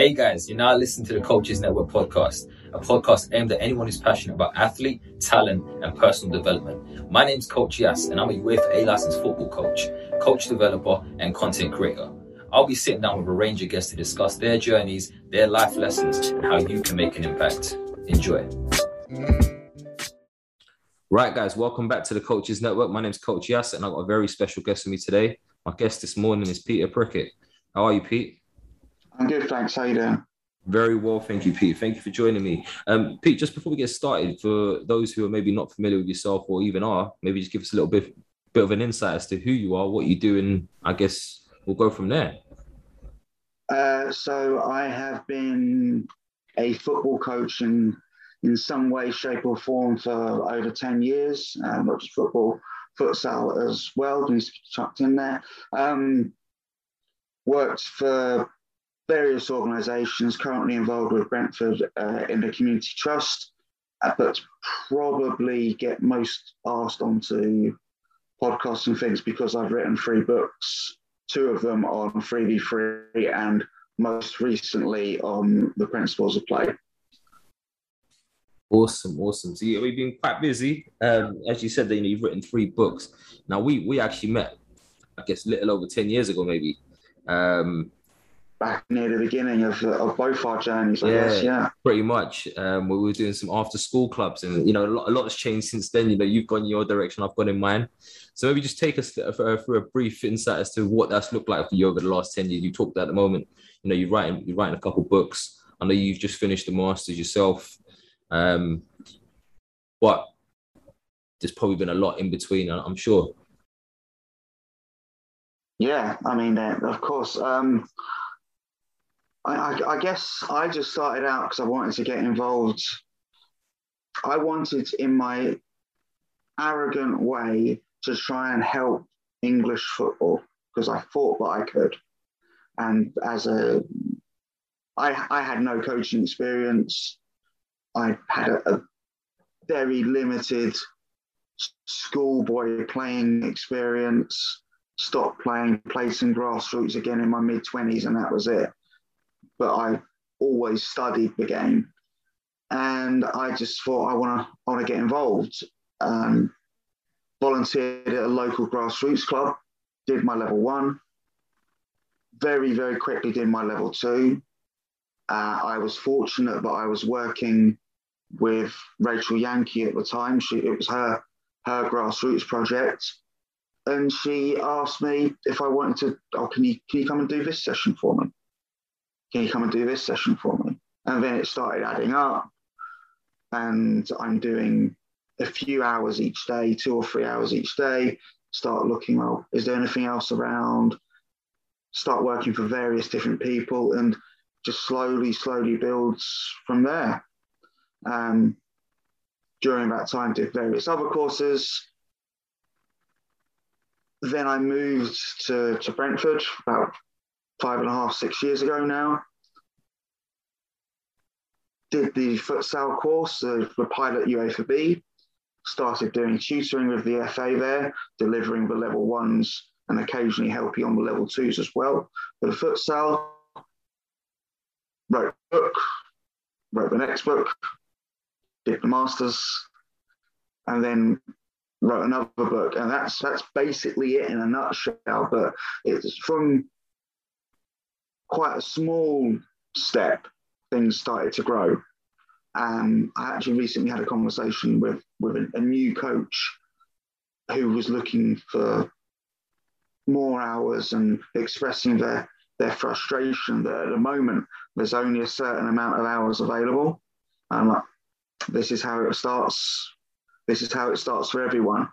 Hey guys, you're now listening to the Coaches Network podcast, a podcast aimed at anyone who's passionate about athlete, talent, and personal development. My name's Coach Yas, and I'm a UEFA licensed football coach, coach developer, and content creator. I'll be sitting down with a range of guests to discuss their journeys, their life lessons, and how you can make an impact. Enjoy. Right, guys, welcome back to the Coaches Network. My name's Coach Yas, and I've got a very special guest with me today. My guest this morning is Peter Prickett. How are you, Pete? I'm good, thanks. How you doing? Very well, thank you, Pete. Thank you for joining me. Um, Pete, just before we get started, for those who are maybe not familiar with yourself or even are, maybe just give us a little bit, bit of an insight as to who you are, what you do, and I guess we'll go from there. Uh, so I have been a football coach in in some way, shape, or form for over ten years. Uh, not just football, futsal as well. Needs chucked in there. Um, worked for various organisations currently involved with Brentford uh, in the community trust, uh, but probably get most asked onto podcasts and things because I've written three books, two of them on 3v3 and most recently on the principles of play. Awesome, awesome. So we've been quite busy. Um, as you said, that you know, you've written three books. Now we we actually met, I guess, a little over ten years ago, maybe. Um, back near the beginning of, of both our journeys, I yeah, guess. Yeah, pretty much. Um, we were doing some after school clubs, and you know, a lot, a lot has changed since then. You know, you've gone your direction, I've gone in mine. So maybe just take us through a brief insight as to what that's looked like for you over the last ten years. You talked at the moment. You know, you're writing, you're writing a couple books. I know you've just finished the masters yourself, um, but there's probably been a lot in between. I'm sure. Yeah, I mean, uh, of course. Um, I, I, I guess I just started out because I wanted to get involved. I wanted, in my arrogant way, to try and help English football because I thought that I could. And as a, I, I had no coaching experience. I had a, a very limited schoolboy playing experience. Stopped playing, played some grassroots again in my mid 20s, and that was it but I always studied the game. And I just thought I want to want to get involved. Um, volunteered at a local grassroots club, did my level one. Very very quickly did my level two. Uh, I was fortunate that I was working with Rachel Yankey at the time. She it was her her grassroots project, and she asked me if I wanted to. Oh, can you can you come and do this session for me? Can you come and do this session for me? And then it started adding up. And I'm doing a few hours each day, two or three hours each day, start looking, well, is there anything else around? Start working for various different people and just slowly, slowly builds from there. Um, during that time, did various other courses. Then I moved to, to Brentford about five and a half, six years ago now. Did the futsal course, uh, the pilot UEFA B, started doing tutoring with the FA there, delivering the level ones and occasionally helping on the level twos as well. For the futsal, wrote a book, wrote the next book, did the masters, and then wrote another book. And that's that's basically it in a nutshell. But it's from quite a small step, things started to grow. Um, I actually recently had a conversation with with a, a new coach who was looking for more hours and expressing their their frustration that at the moment there's only a certain amount of hours available. And like, this is how it starts. This is how it starts for everyone.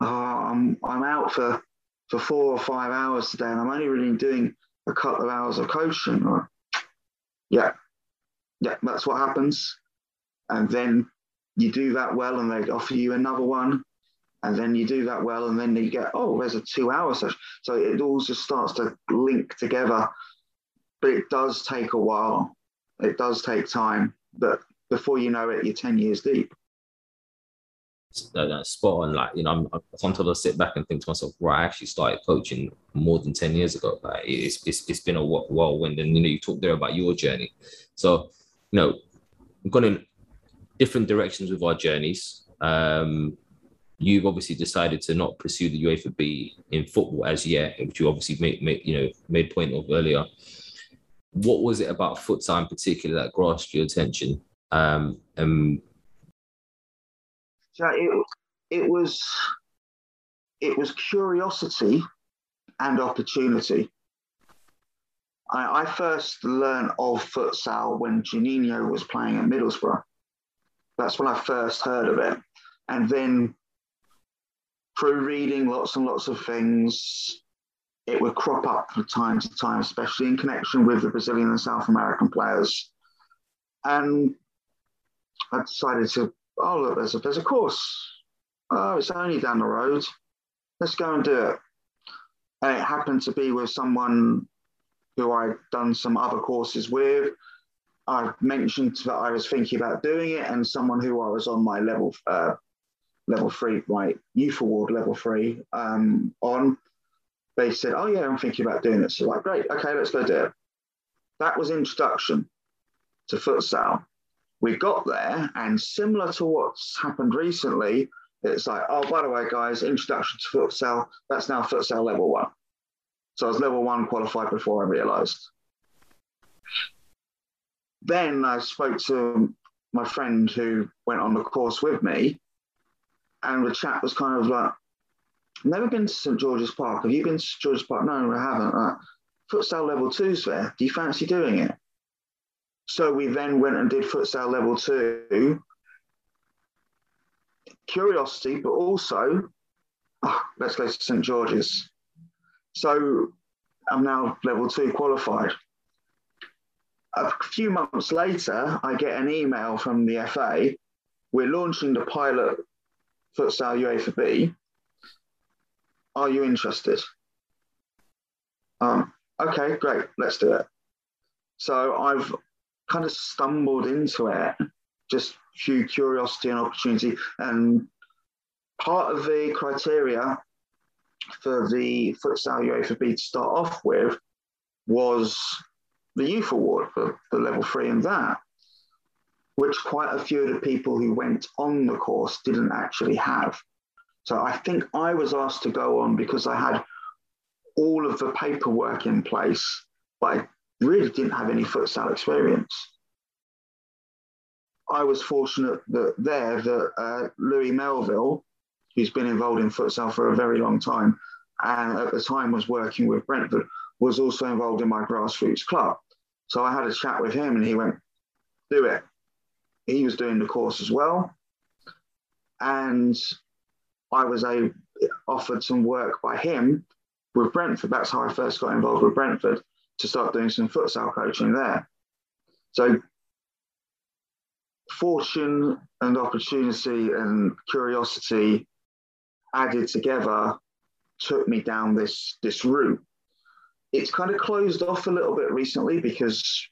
Oh, I'm I'm out for for four or five hours today, and I'm only really doing a couple of hours of coaching. Yeah, yeah, that's what happens. And then you do that well, and they offer you another one, and then you do that well, and then you get oh, there's a two-hour session. So it all just starts to link together, but it does take a while. It does take time, but before you know it, you're ten years deep. Spot on. Like, you know, I'm, sometimes I sit back and think to myself, right, I actually started coaching more than 10 years ago. Like, it's, it's, it's been a whirlwind. And, you know, you talked there about your journey. So, you know, we've gone in different directions with our journeys. Um, you've obviously decided to not pursue the UEFA B in football as yet, which you obviously made, made you know made point of earlier. What was it about futsal in particular that grasped your attention? Um, and so it, it was it was curiosity and opportunity. I, I first learned of futsal when Juninho was playing at Middlesbrough. That's when I first heard of it. And then through reading lots and lots of things, it would crop up from time to time, especially in connection with the Brazilian and South American players. And I decided to, oh, look, there's a, there's a course. Oh, it's only down the road. Let's go and do it. And it happened to be with someone who I'd done some other courses with. I mentioned that I was thinking about doing it, and someone who I was on my level uh, level three, my youth award level three um, on, they said, "Oh yeah, I'm thinking about doing this." So like, great, okay, let's go do it. That was introduction to futsal. We got there, and similar to what's happened recently, it's like, oh, by the way, guys, introduction to futsal. That's now futsal level one. So I was level one qualified before I realised. Then I spoke to my friend who went on the course with me, and the chat was kind of like, never been to St George's Park. Have you been to St George's Park? No, I haven't. Like, futsal level two's there. Do you fancy doing it? So we then went and did futsal level two. Curiosity, but also, oh, let's go to St George's. So I'm now level two qualified. A few months later, I get an email from the FA. We're launching the pilot futsal UEFA B. Are you interested? Um, okay, great, let's do it. So I've kind of stumbled into it, just through curiosity and opportunity. And part of the criteria for the futsal UEFA B to start off with was the youth award for, for level three and that which quite a few of the people who went on the course didn't actually have. So I think I was asked to go on because I had all of the paperwork in place, but I really didn't have any futsal experience. I was fortunate that there that uh, Louis Melville, who's been involved in futsal for a very long time, and at the time was working with Brentford, was also involved in my grassroots club. So I had a chat with him, and he went, "Do it." he was doing the course as well. And I was a, offered some work by him with Brentford. That's how I first got involved with Brentford to start doing some futsal coaching there. So fortune and opportunity and curiosity added together took me down this this route. It's kind of closed off a little bit recently because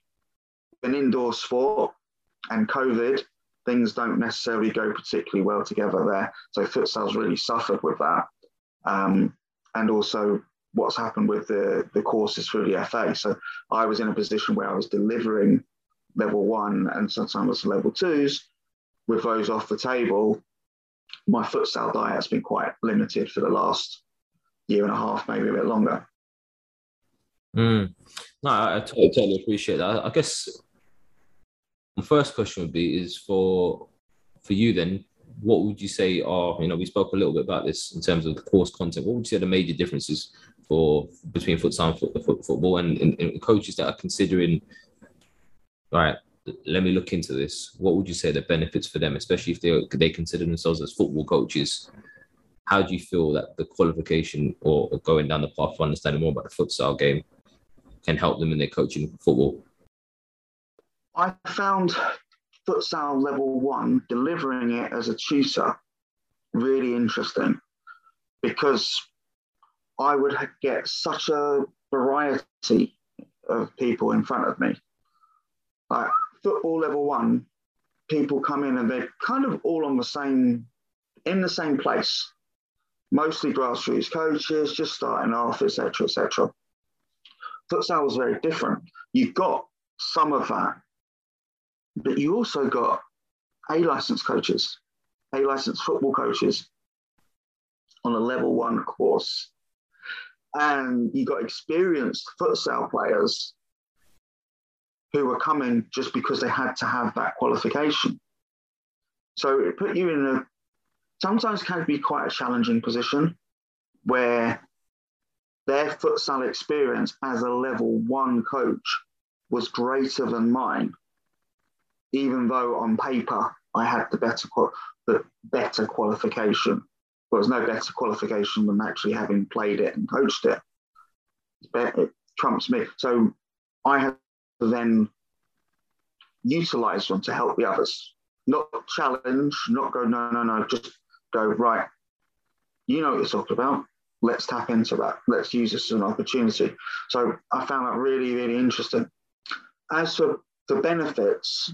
an indoor sport and COVID, things don't necessarily go particularly well together there. So futsal's really suffered with that. Um, and also what's happened with the, the courses through the FA. So I was in a position where I was delivering level one and sometimes level twos. With those off the table, my futsal diet has been quite limited for the last year and a half, maybe a bit longer. Mm. No, I, totally, totally appreciate that. I guess my first question would be is for for you then what would you say are you know we spoke a little bit about this in terms of the course content what would you say are the major differences for between futsal and foot, foot, football. And, and, and, coaches that are considering right? let me look into this. What would you say the benefits for them especially if they they consider themselves as football coaches? How do you feel that the qualification or, going down the path of understanding more about the futsal game can help them in their coaching football? I found futsal level one, delivering it as a tutor, really interesting. Because I would get such a variety of people in front of me. Like football level one, people come in and they're kind of all on the same in the same place, mostly grassroots coaches, just starting off, etc., etc. Futsal was very different. You've got some of that, but you also got A licensed coaches, A licensed football coaches on a level one course. And you got experienced futsal players who were coming just because they had to have that qualification. So it put you in a sometimes can be quite a challenging position where their futsal experience as a level one coach was greater than mine, even though on paper I had the better the better qualification. There was no better qualification than actually having played it and coached it. It trumps me. So I have to then utilize them to help the others, not challenge, not go, no, no, no, just go, right, you know what you're talking about. Let's tap into that. Let's use this as an opportunity. So I found that really, really interesting. As for the benefits,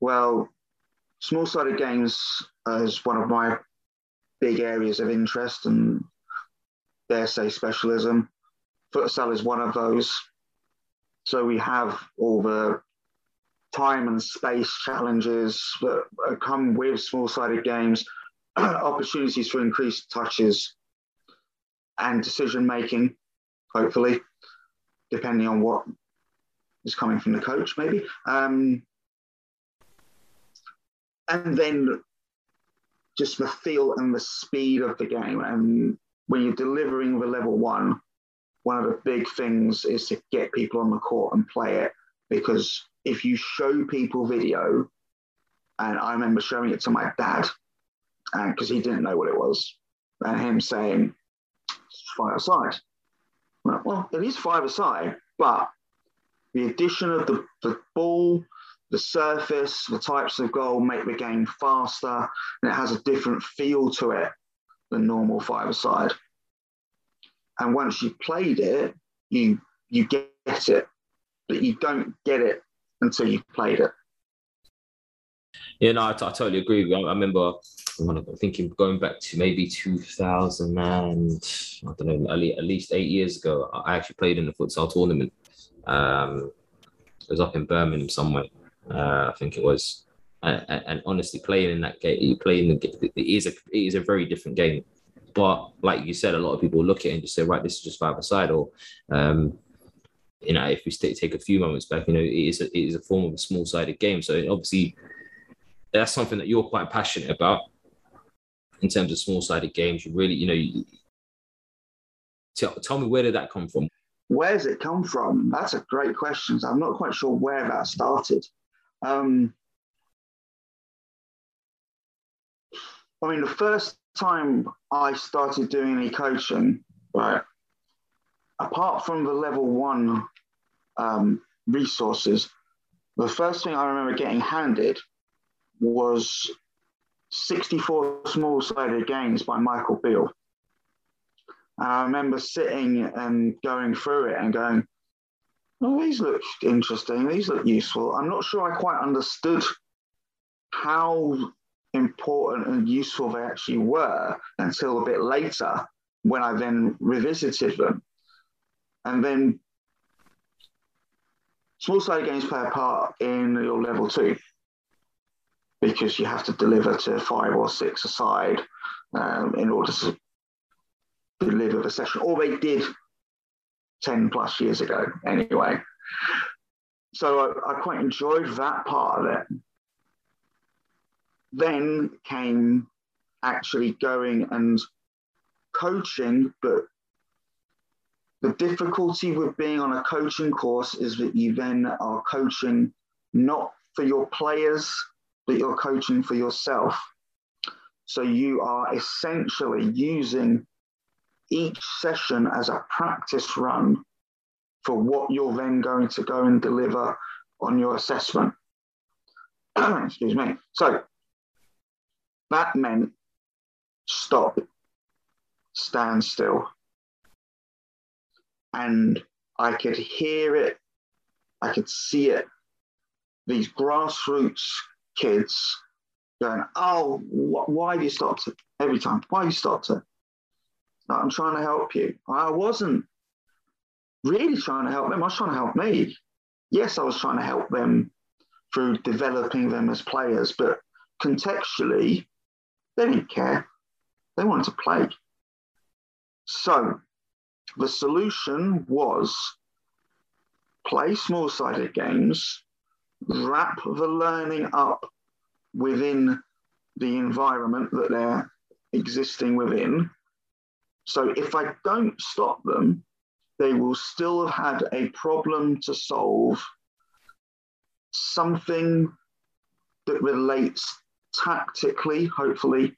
well, small sided games is one of my big areas of interest and dare say specialism. Futsal is one of those. So we have all the time and space challenges that come with small sided games, opportunities for increased touches and decision making, hopefully, depending on what is coming from the coach, maybe. Um, and then just the feel and the speed of the game. And when you're delivering the level one, one of the big things is to get people on the court and play it because if you show people video, and I remember showing it to my dad because he didn't know what it was, and him saying, five aside. Well, well, it is five aside, but the addition of the, the ball, the surface, the types of goal make the game faster, and it has a different feel to it than normal five aside. And once you've played it, you you get it, but you don't get it until you've played it. Yeah, no, I, t- I totally agree. I, I remember I'm thinking going back to maybe 2000 and I don't know, at least eight years ago, I actually played in a futsal tournament. Um, it was up in Birmingham somewhere, uh, I think it was. And, and, honestly, playing in that game, playing the it is a it is a very different game. But like you said, a lot of people look at it and just say, right, this is just five aside, or um, you know, if we take a few moments back, you know, it is a, it is a form of a small sided game. So obviously, that's something that you're quite passionate about in terms of small sided games. You really, you know, you, tell, tell me where did that come from? Where does it come from? That's a great question. I'm not quite sure where that started. Um, I mean, the first time I started doing any coaching, right, apart from the level one um, resources, the first thing I remember getting handed was 64 small sided games by Michael Beale. And I remember sitting and going through it and going, oh, these look interesting. These look useful. I'm not sure I quite understood how important and useful they actually were until a bit later when I then revisited them. And then small sided games play a part in your level two because you have to deliver to five or six aside um, in order to deliver the session, or they did 10 plus years ago anyway. So I, I quite enjoyed that part of it. Then came actually going and coaching, but the difficulty with being on a coaching course is that you then are coaching not for your players, but you're coaching for yourself. So you are essentially using each session as a practice run for what you're then going to go and deliver on your assessment. Excuse me. So that meant stop, stand still, and I could hear it, I could see it. These grassroots kids going, oh, wh- why have you it? Every time, why have you stopped it? No, I'm trying to help you. I wasn't really trying to help them. I was trying to help me. Yes, I was trying to help them through developing them as players, but contextually, they didn't care. They wanted to play. So the solution was play small sided games, wrap the learning up within the environment that they're existing within. So if I don't stop them, they will still have had a problem to solve, something that relates tactically, hopefully,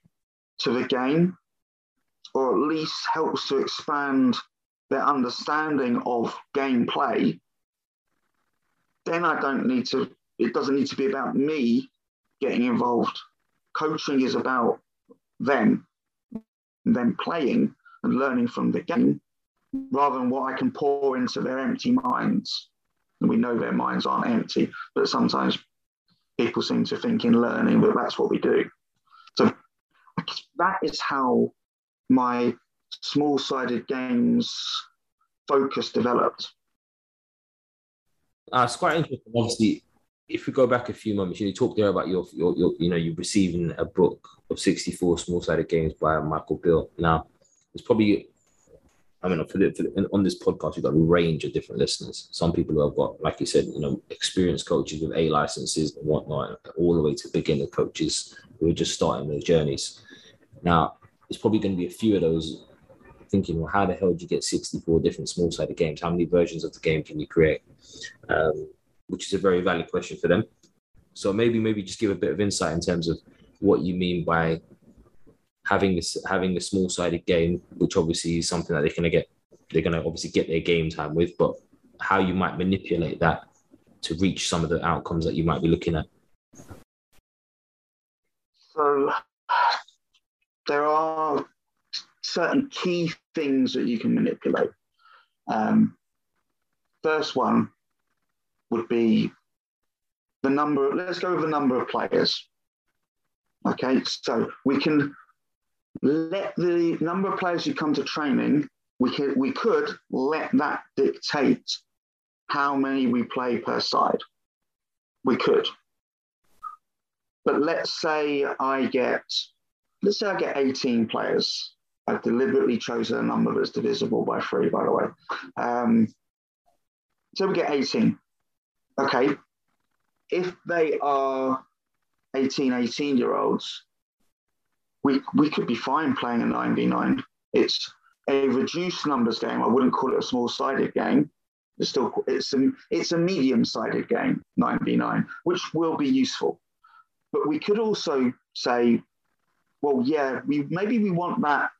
to the game, or at least helps to expand their understanding of gameplay, then I don't need to, it doesn't need to be about me getting involved. Coaching is about them, them playing and learning from the game rather than what I can pour into their empty minds. And we know their minds aren't empty, but sometimes people seem to think in learning that that's what we do. So that is how my small sided games focus developed. Uh, it's quite interesting. Obviously, if we go back a few moments, you talked there about your, your, your you know, you receiving a book of 64 small sided games by Michael Beale. Now, it's probably I mean, for the, for the, on this podcast, we've got a range of different listeners. Some people who have got, like you said, you know, experienced coaches with A licenses and whatnot, all the way to beginner coaches who are just starting their journeys. Now, there's probably going to be a few of those thinking, well, how the hell do you get 64 different small sided games? How many versions of the game can you create? Um, which is a very valid question for them. So maybe, maybe just give a bit of insight in terms of what you mean by having this having a small sided game, which obviously is something that they're gonna get they're gonna obviously get their game time with, but how you might manipulate that to reach some of the outcomes that you might be looking at. So there are certain key things that you can manipulate. Um, first one would be the number. Let's go with the number of players. Okay, so we can let the number of players who come to training, we could, we could let that dictate how many we play per side. We could. But let's say I get, let's say I get 18 players. I've deliberately chosen a number that's divisible by three, by the way. Um, so we get 18. Okay. If they are 18, 18 year olds, we, we could be fine playing a 9v9. It's a reduced numbers game. I wouldn't call it a small sided game. It's still it's a, it's a medium sided game, 9v9, which will be useful. But we could also say, well, yeah, we maybe we want that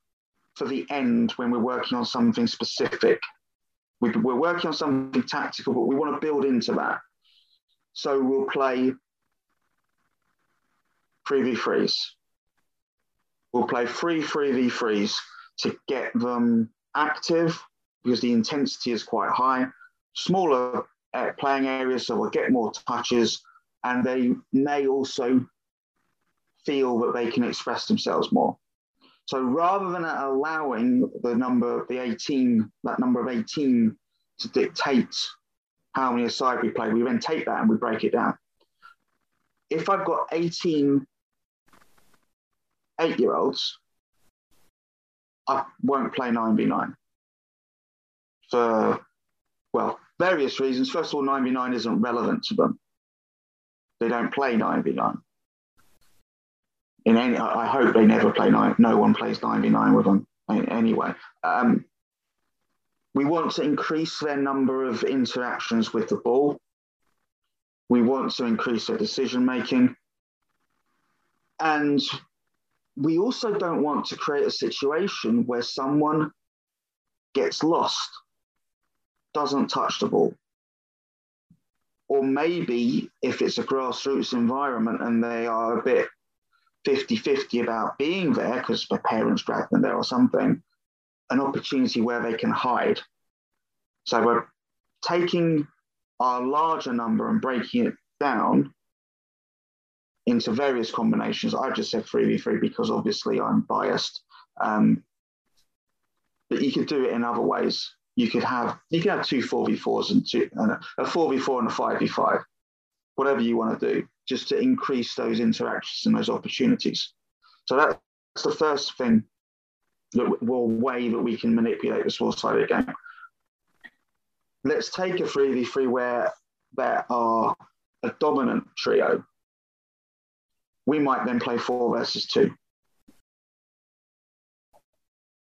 for the end when we're working on something specific. We, we're working on something tactical, but we want to build into that. So we'll play 3v3s We'll play three 3v3s to get them active because the intensity is quite high. Smaller uh, playing areas, so we'll get more touches, and they may also feel that they can express themselves more. So rather than allowing the number, the 18, that number of 18 to dictate how many aside we play, we then take that and we break it down. If I've got 18 eight year olds, I won't play 9v9 for, well, various reasons. First of all, 9v9 isn't relevant to them. They don't play 9v9. In any, I hope they never play 9. No one plays 9v9 with them anyway. Um, we want to increase their number of interactions with the ball. We want to increase their decision making. And we also don't want to create a situation where someone gets lost, doesn't touch the ball. Or maybe if it's a grassroots environment and they are a bit 50 50 about being there because their parents dragged them there or something, an opportunity where they can hide. So we're taking our larger number and breaking it down into various combinations. I've just said 3v3 because obviously I'm biased. Um, but you could do it in other ways. You could have you could have two 4v4s and two and a 4v4 and a 5v5, whatever you want to do, just to increase those interactions and those opportunities. So that's the first thing that will way that we can manipulate the small side of the game. Let's take a 3v3 where there are a dominant trio. We might then play four versus two.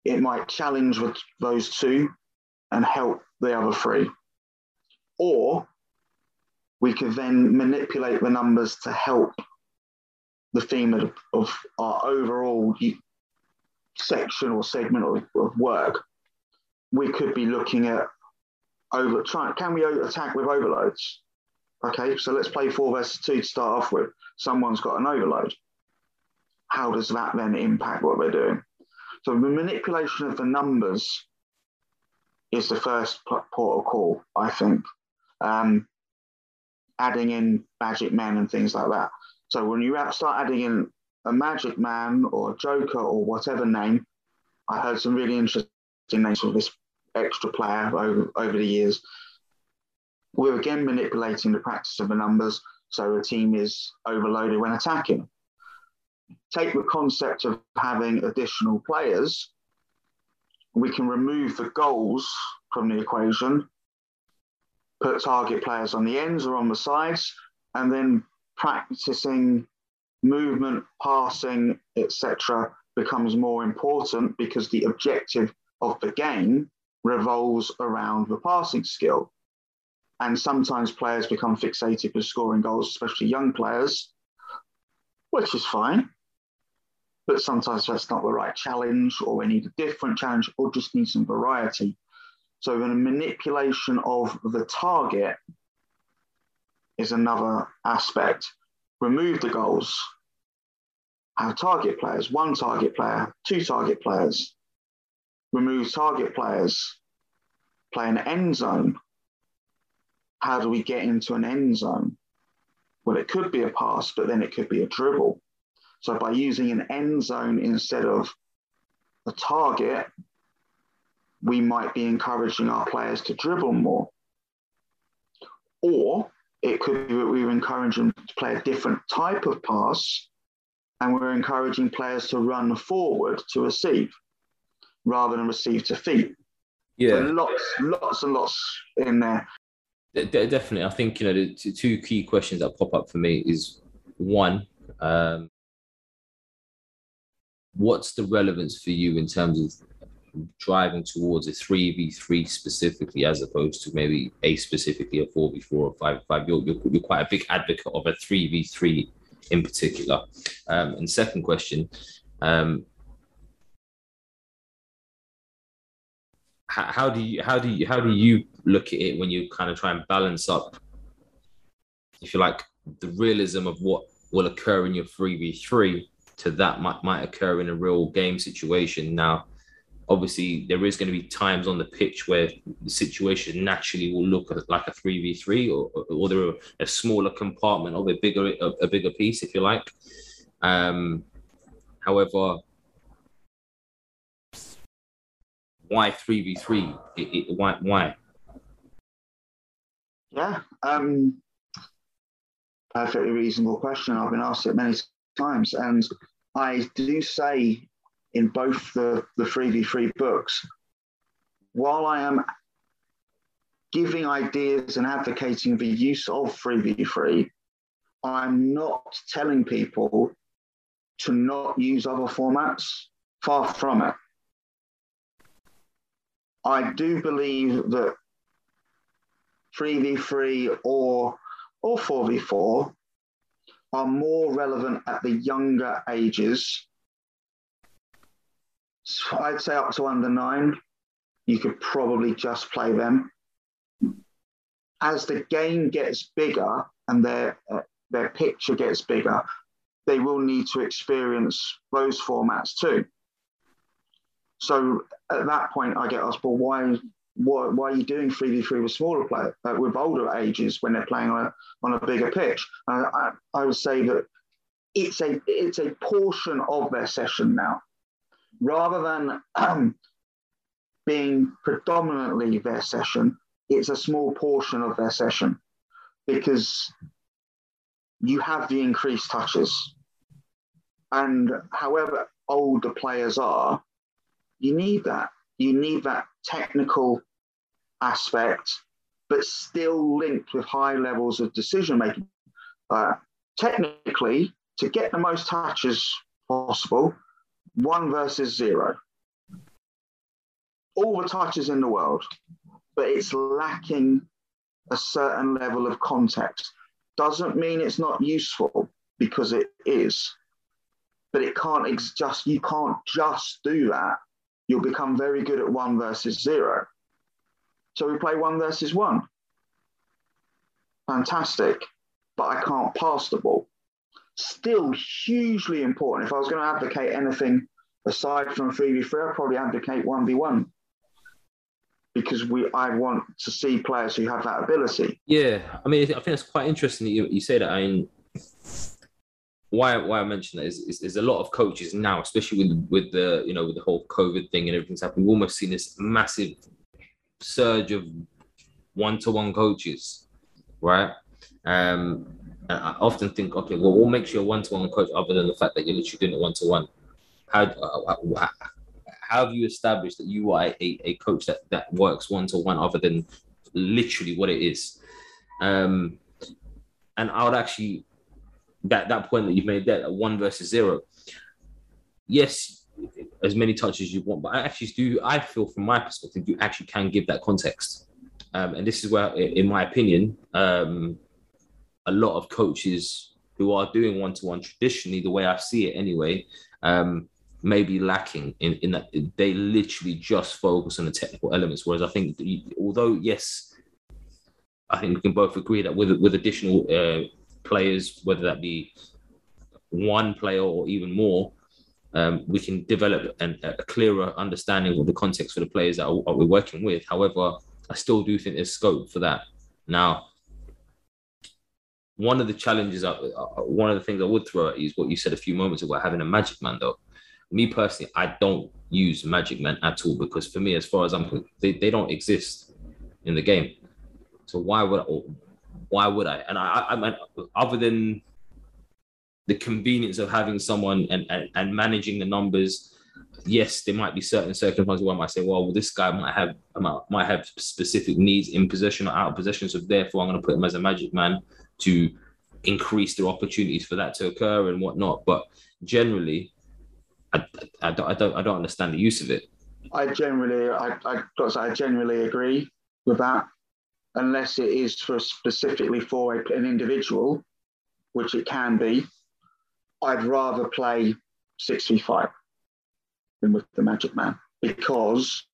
It might challenge with those two and help the other three. Or we could then manipulate the numbers to help the theme of, of our overall section or segment of, of work. We could be looking at over try can we attack with overloads? Okay, so let's play four versus two to start off with. Someone's got an overload. How does that then impact what we're doing? So the manipulation of the numbers is the first port of call, I think. Um, adding in magic men and things like that. So when you start adding in a magic man or a joker or whatever name, I heard some really interesting names for this extra player over, over the years. We're again manipulating the practice of the numbers so a team is overloaded when attacking. Take the concept of having additional players, we can remove the goals from the equation, put target players on the ends or on the sides, and then practicing movement, passing, etc., becomes more important because the objective of the game revolves around the passing skill. And sometimes players become fixated with scoring goals, especially young players, which is fine. But sometimes that's not the right challenge, or we need a different challenge, or just need some variety. So, the manipulation of the target is another aspect. Remove the goals, have target players, one target player, two target players, remove target players, play an end zone. How do we get into an end zone? Well, it could be a pass, but then it could be a dribble. So by using an end zone instead of a target, we might be encouraging our players to dribble more. Or it could be that we're encouraging them to play a different type of pass and we're encouraging players to run forward to receive rather than receive to feet. Yeah, so lots, lots and lots in there. De- definitely, I think you know the two key questions that pop up for me is one, um, what's the relevance for you in terms of driving towards a three v three specifically, as opposed to maybe a specifically a four v four or five v five? You're, you're, you're quite a big advocate of a three v three in particular. Um, and second question, um, how, do you how do you how do you look at it when you kind of try and balance up, if you like, the realism of what will occur in your three v three to that might might occur in a real game situation. Now obviously there is going to be times on the pitch where the situation naturally will look like a 3v3 or, or there a smaller compartment of a bigger a, a bigger piece if you like. Um, however why 3v3 it, it, why why yeah um perfectly reasonable question i've been asked it many times and i do say in both the, the 3v3 books, while I am giving ideas and advocating the use of 3v3, I'm not telling people to not use other formats. Far from it. I do believe that 3v3 or, or 4v4 are more relevant at the younger ages I'd say up to under nine, you could probably just play them. As the game gets bigger and their uh, their picture gets bigger, they will need to experience those formats too. So at that point, I get asked, well, why, why, why are you doing 3v3 with smaller players, uh, with older ages when they're playing on a, on a bigger pitch? I, I would say that it's a it's a portion of their session now, rather than um, being predominantly their session. It's a small portion of their session because you have the increased touches, and however old the players are, you need that. You need that technical aspect, but still linked with high levels of decision making. Uh, technically, to get the most touches possible, one versus zero. All the touches in the world, but it's lacking a certain level of context. Doesn't mean it's not useful because it is, but it can't ex- just you can't just do that. You'll become very good at one versus zero. So we play one versus one. Fantastic, but I can't pass the ball still hugely important. If I was going to advocate anything aside from 3v3, I'd probably advocate 1v1 because we I want to see players who have that ability. Yeah, I mean, I think it's quite interesting that you, you say that. I mean, why why I mention that is, is, is a lot of coaches now, especially with with the you know with the whole COVID thing and everything's happened. We've almost seen this massive surge of one to one coaches, right? Um, I often think, okay, well, what makes you a one-to-one coach other than the fact that you're literally doing it one-to-one? How, uh, uh how have you established that you are a, a coach that, that works one-to-one other than literally what it is? Um, and I would actually, that, that point that you've made there, one versus zero, yes, as many touches as you want, but I actually do, I feel from my perspective, you actually can give that context. Um, and this is where, in my opinion, um, a lot of coaches who are doing one to one traditionally, the way I see it anyway, um, may be lacking in, in that they literally just focus on the technical elements. Whereas I think, although, yes, I think we can both agree that with, with additional uh, players, whether that be one player or even more, um, we can develop an, a clearer understanding of the context for the players that, are, that we're working with. However, I still do think there's scope for that. Now, one of the challenges, uh, one of the things I would throw at you is what you said a few moments ago, having a magic man. Though, me personally, I don't use magic men at all because for me, as far as I'm, they, they don't exist in the game. So why would I, why would I? And I, I, mean, other than the convenience of having someone and, and, and managing the numbers, yes, there might be certain circumstances where I might say, well, well this guy might have might, might have specific needs in possession or out of possession, so therefore I'm going to put him as a magic man to increase the opportunities for that to occur and whatnot. But generally, I, I, don't, I don't I don't understand the use of it. I generally I I, I generally agree with that, unless it is for specifically for an individual, which it can be. I'd rather play six v five than with the Magic Man because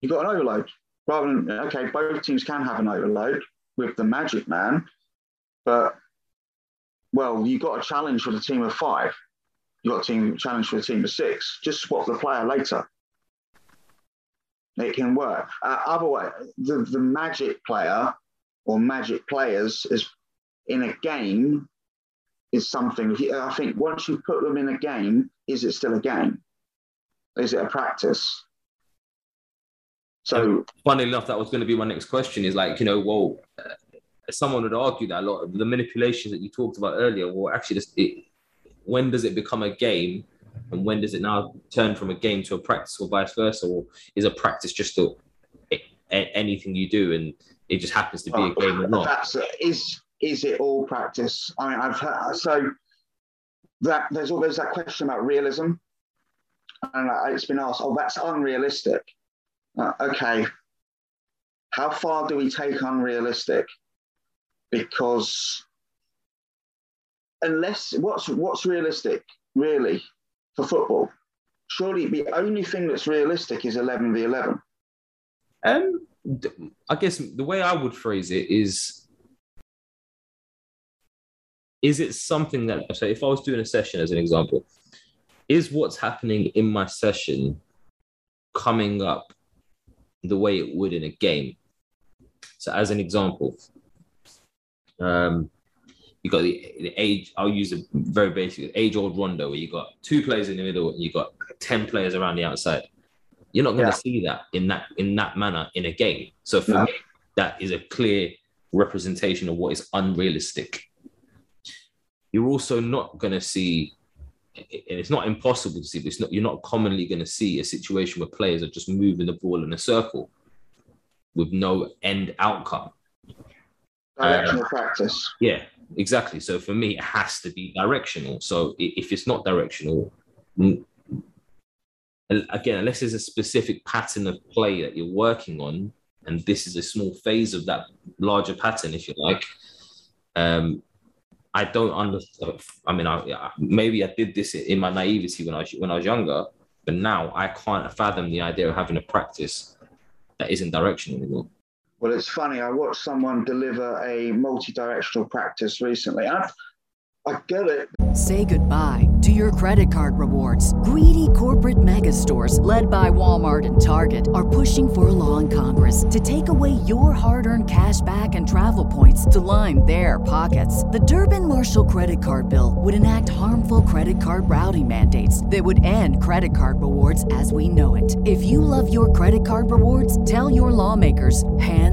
you've got an overload. Rather than okay, both teams can have an overload, with the Magic Man, but well, you've got a challenge for the team of five. You've got a team challenge for a team of six. Just swap the player later. It can work. Uh, otherwise, the, the Magic player or Magic players is in a game is something. I think once you put them in a game, is it still a game? Is it a practice? So, funny enough, that was going to be my next question. Is like, you know, well, uh, someone would argue that a lot of the manipulations that you talked about earlier, well, actually, just it, when does it become a game, and when does it now turn from a game to a practice, or vice versa, or is a practice just a, a, anything you do, and it just happens to be a game or not? That's, is is it all practice? I mean, I've heard, so that there's always that question about realism, and it's been asked, oh, that's unrealistic uh, okay, how far do we take unrealistic? Because unless what's what's realistic really for football? Surely the only thing that's realistic is eleven v eleven. Um, I guess the way I would phrase it is: is it something that so if I was doing a session as an example, is what's happening in my session coming up the way it would in a game. So, as an example, um, you got the, the age. I'll use a very basic age old rondo where you got two players in the middle and you got ten players around the outside. You're not going to yeah. see that in that in that manner in a game. So for no. me, that is a clear representation of what is unrealistic. You're also not going to see, and it's not impossible to see, but it's not, you're not commonly going to see a situation where players are just moving the ball in a circle with no end outcome. Directional um, practice. Yeah, exactly. So for me, it has to be directional. So if it's not directional, again, unless there's a specific pattern of play that you're working on, and this is a small phase of that larger pattern, if you like. Um, I don't understand. I mean, I, maybe I did this in my naivety when I was when I was younger, but now I can't fathom the idea of having a practice that isn't directional anymore. Well, it's funny. I watched someone deliver a multi-directional practice recently. I've I get it. Say goodbye to your credit card rewards. Greedy corporate mega stores, led by Walmart and Target, are pushing for a law in Congress to take away your hard earned cash back and travel points to line their pockets. The Durbin Marshall credit card bill would enact harmful credit card routing mandates that would end credit card rewards as we know it. If you love your credit card rewards, tell your lawmakers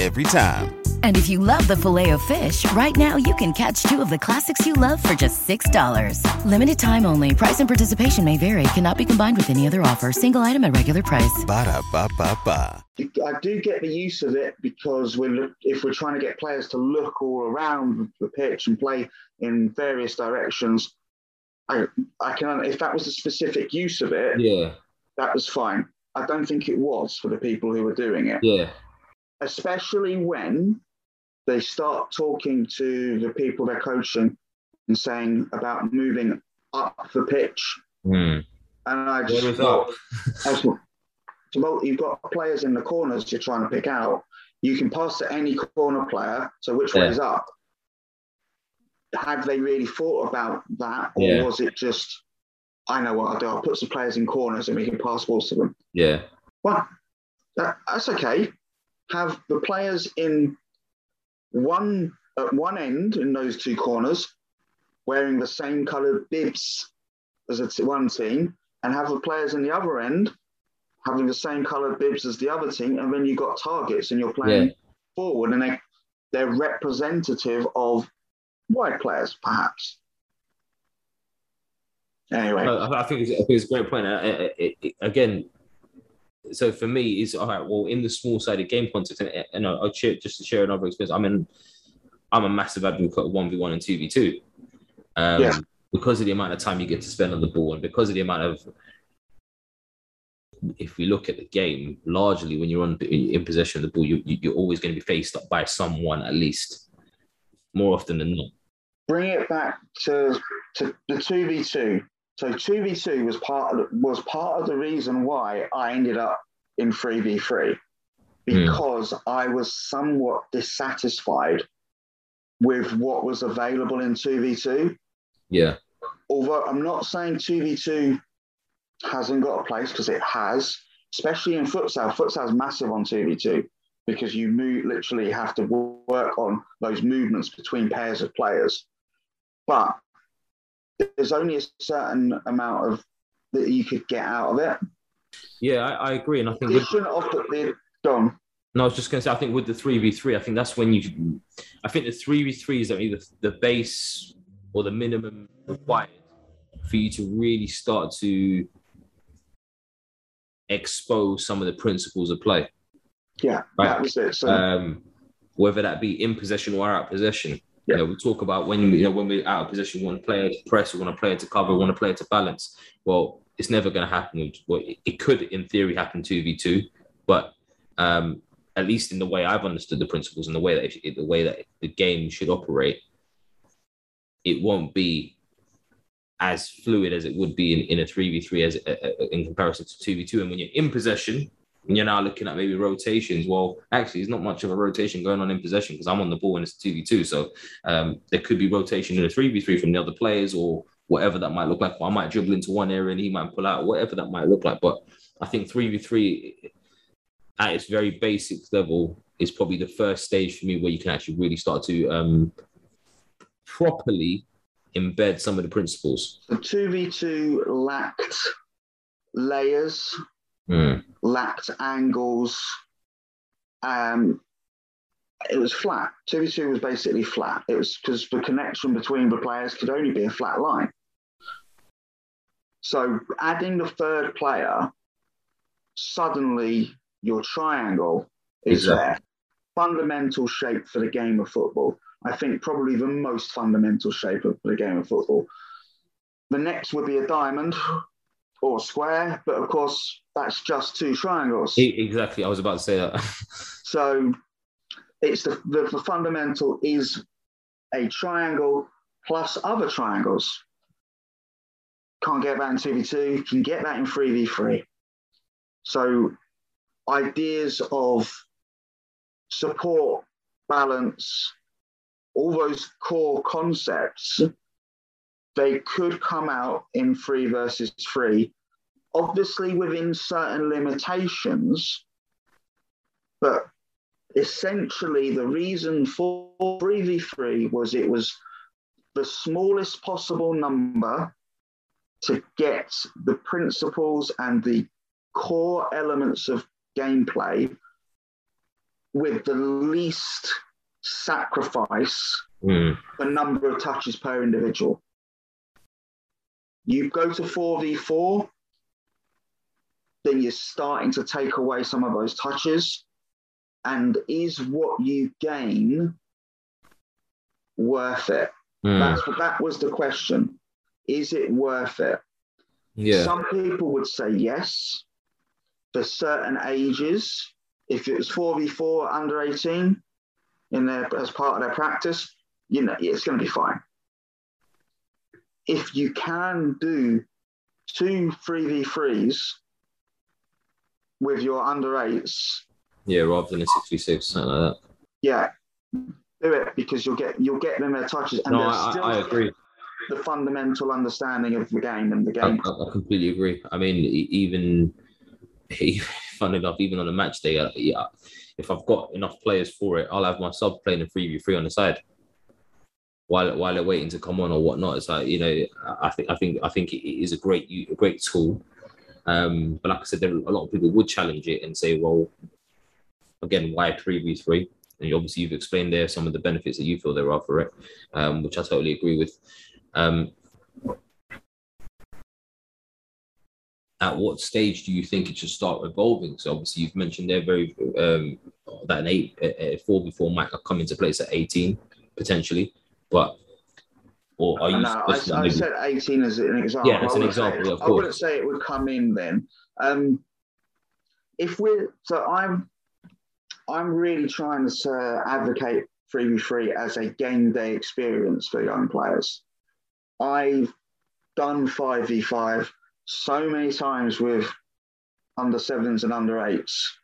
Every time. And if you love the Filet-O-Fish, right now you can catch two of the classics you love for just $6. Limited time only. Price and participation may vary. Cannot be combined with any other offer. Single item at regular price. Ba da ba ba ba. I do get the use of it because we're, if we're trying to get players to look all around the pitch and play in various directions, I, I can if that was a specific use of it, yeah, that was fine. I don't think it was for the people who were doing it. Yeah, especially when they start talking to the people they're coaching and saying about moving up the pitch. Mm. And I just thought, well, you've got players in the corners you're trying to pick out. You can pass to any corner player. So which yeah. way is up? Had they really thought about that, or yeah. was it just, I know what I'll do. I'll put some players in corners and we can pass balls to them. Yeah. Well, that, that's okay. Have the players in one at one end in those two corners wearing the same coloured bibs as t- one team, and have the players in the other end having the same coloured bibs as the other team, and then you've got targets and you're playing yeah. forward, and they they're representative of white players, perhaps. Anyway, I think it's, I think it's a great point. It, it, again, so for me, is all right. Well, in the small sided game context, and, and I'll share, just to share another experience. I mean, I'm a massive advocate of one v one and two v two, um, yeah. because of the amount of time you get to spend on the ball, and because of the amount of if we look at the game, largely when you're on in possession of the ball, you, you're always going to be faced up by someone at least, more often than not. Bring it back to to the two v two. So two v two was part of, was part of the reason why I ended up in three v three, because mm. I was somewhat dissatisfied with what was available in two v two. Yeah. Although I'm not saying two v two hasn't got a place because it has, especially in futsal. Futsal is massive on 2v2 because you move, literally have to work on those movements between pairs of players. But there's only a certain amount of that you could get out of it. Yeah, I, I agree, and I think with, of the, done. No, I was just going to say, I think with the three v three, I think that's when you. I think the three v three is either the the base or the minimum required for you to really start to expose some of the principles of play. Yeah, right? that was it. So, um, whether that be in possession or out of possession. Yeah. You know, we talk about when you know when we're out of position, we want to play to press, we want a player to cover, we want a player to balance. Well, it's never going to happen. Well, it could, in theory, happen two v two, but um, at least in the way I've understood the principles and the way that it, the way that the game should operate, it won't be as fluid as it would be in, in a 3v3 as uh, in comparison to 2v2 and when you're in possession you're now looking at maybe rotations. Well actually there's not much of a rotation going on in possession because i'm on the ball and it's 2v2 so um, there could be rotation in a 3v3 from the other players or whatever that might look like. I might dribble into one area and he might pull out whatever that might look like. But i think 3v3 at its very basic level is probably the first stage for me where you can actually really start to um, properly embed some of the principles. The 2v2 lacked layers, mm. lacked angles. Um, it was flat. 2v2 was basically flat. It was because the connection between the players could only be a flat line. So adding the third player, suddenly your triangle is exactly. there. Fundamental shape for the game of football. I think probably the most fundamental shape of the game of football. The next would be a diamond or a square, but of course that's just two triangles. Exactly, I was about to say that. so it's the, the, the fundamental is a triangle plus other triangles. Can't get that in 2v2, can get that in 3v3. So ideas of support, balance, all those core concepts, they could come out in three versus three, obviously within certain limitations, but essentially the reason for 3v3 was it was the smallest possible number to get the principles and the core elements of gameplay with the least sacrifice mm. the number of touches per individual. You go to 4v4, then you're starting to take away some of those touches. And is what you gain worth it? Mm. That's that was the question. Is it worth it? Yeah. Some people would say yes. For certain ages, if it was 4v4 under 18, in their as part of their practice, you know, it's going to be fine. If you can do two 3v3s with your under eights. Yeah, rather than a 66, something like that. Yeah, do it because you'll get you'll get them their touches and no, I, still I agree. The fundamental understanding of the game and the game. I, I completely agree. I mean, even, fun enough, even on a match day, yeah, if I've got enough players for it, I'll have my sub playing a three v three on the side while while they're waiting to come on or whatnot. It's like you know, I think I think I think it is a great a great tool. Um, but like I said, there, a lot of people would challenge it and say, well, again, why three v three? And obviously, you've explained there some of the benefits that you feel there are for it, um, which I totally agree with. Um, at what stage do you think it should start evolving? So obviously you've mentioned there very um, that an eight a, four before might come into place at eighteen potentially, but or are you? No, I, I, said eighteen as an example. Yeah, as an example. Say, of course. I wouldn't say it would come in then. Um, if we're so, I'm I'm really trying to advocate three v three as a game day experience for young players. I've done five v five so many times with under sevens and under eights,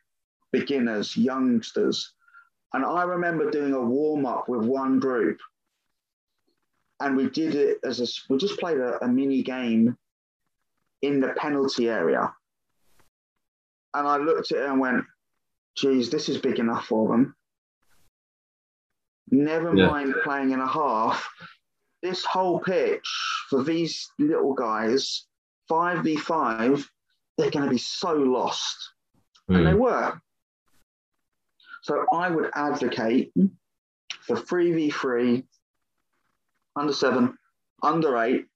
beginners, youngsters. And I remember doing a warm up with one group. And we did it as a, we just played a, a mini game in the penalty area. And I looked at it and went, geez, this is big enough for them. Never yeah. mind playing in a half. This whole pitch for these little guys 5v5, they're going to be so lost. Mm. And they hmm. were. So I would advocate for 3v3, under seven, under eight.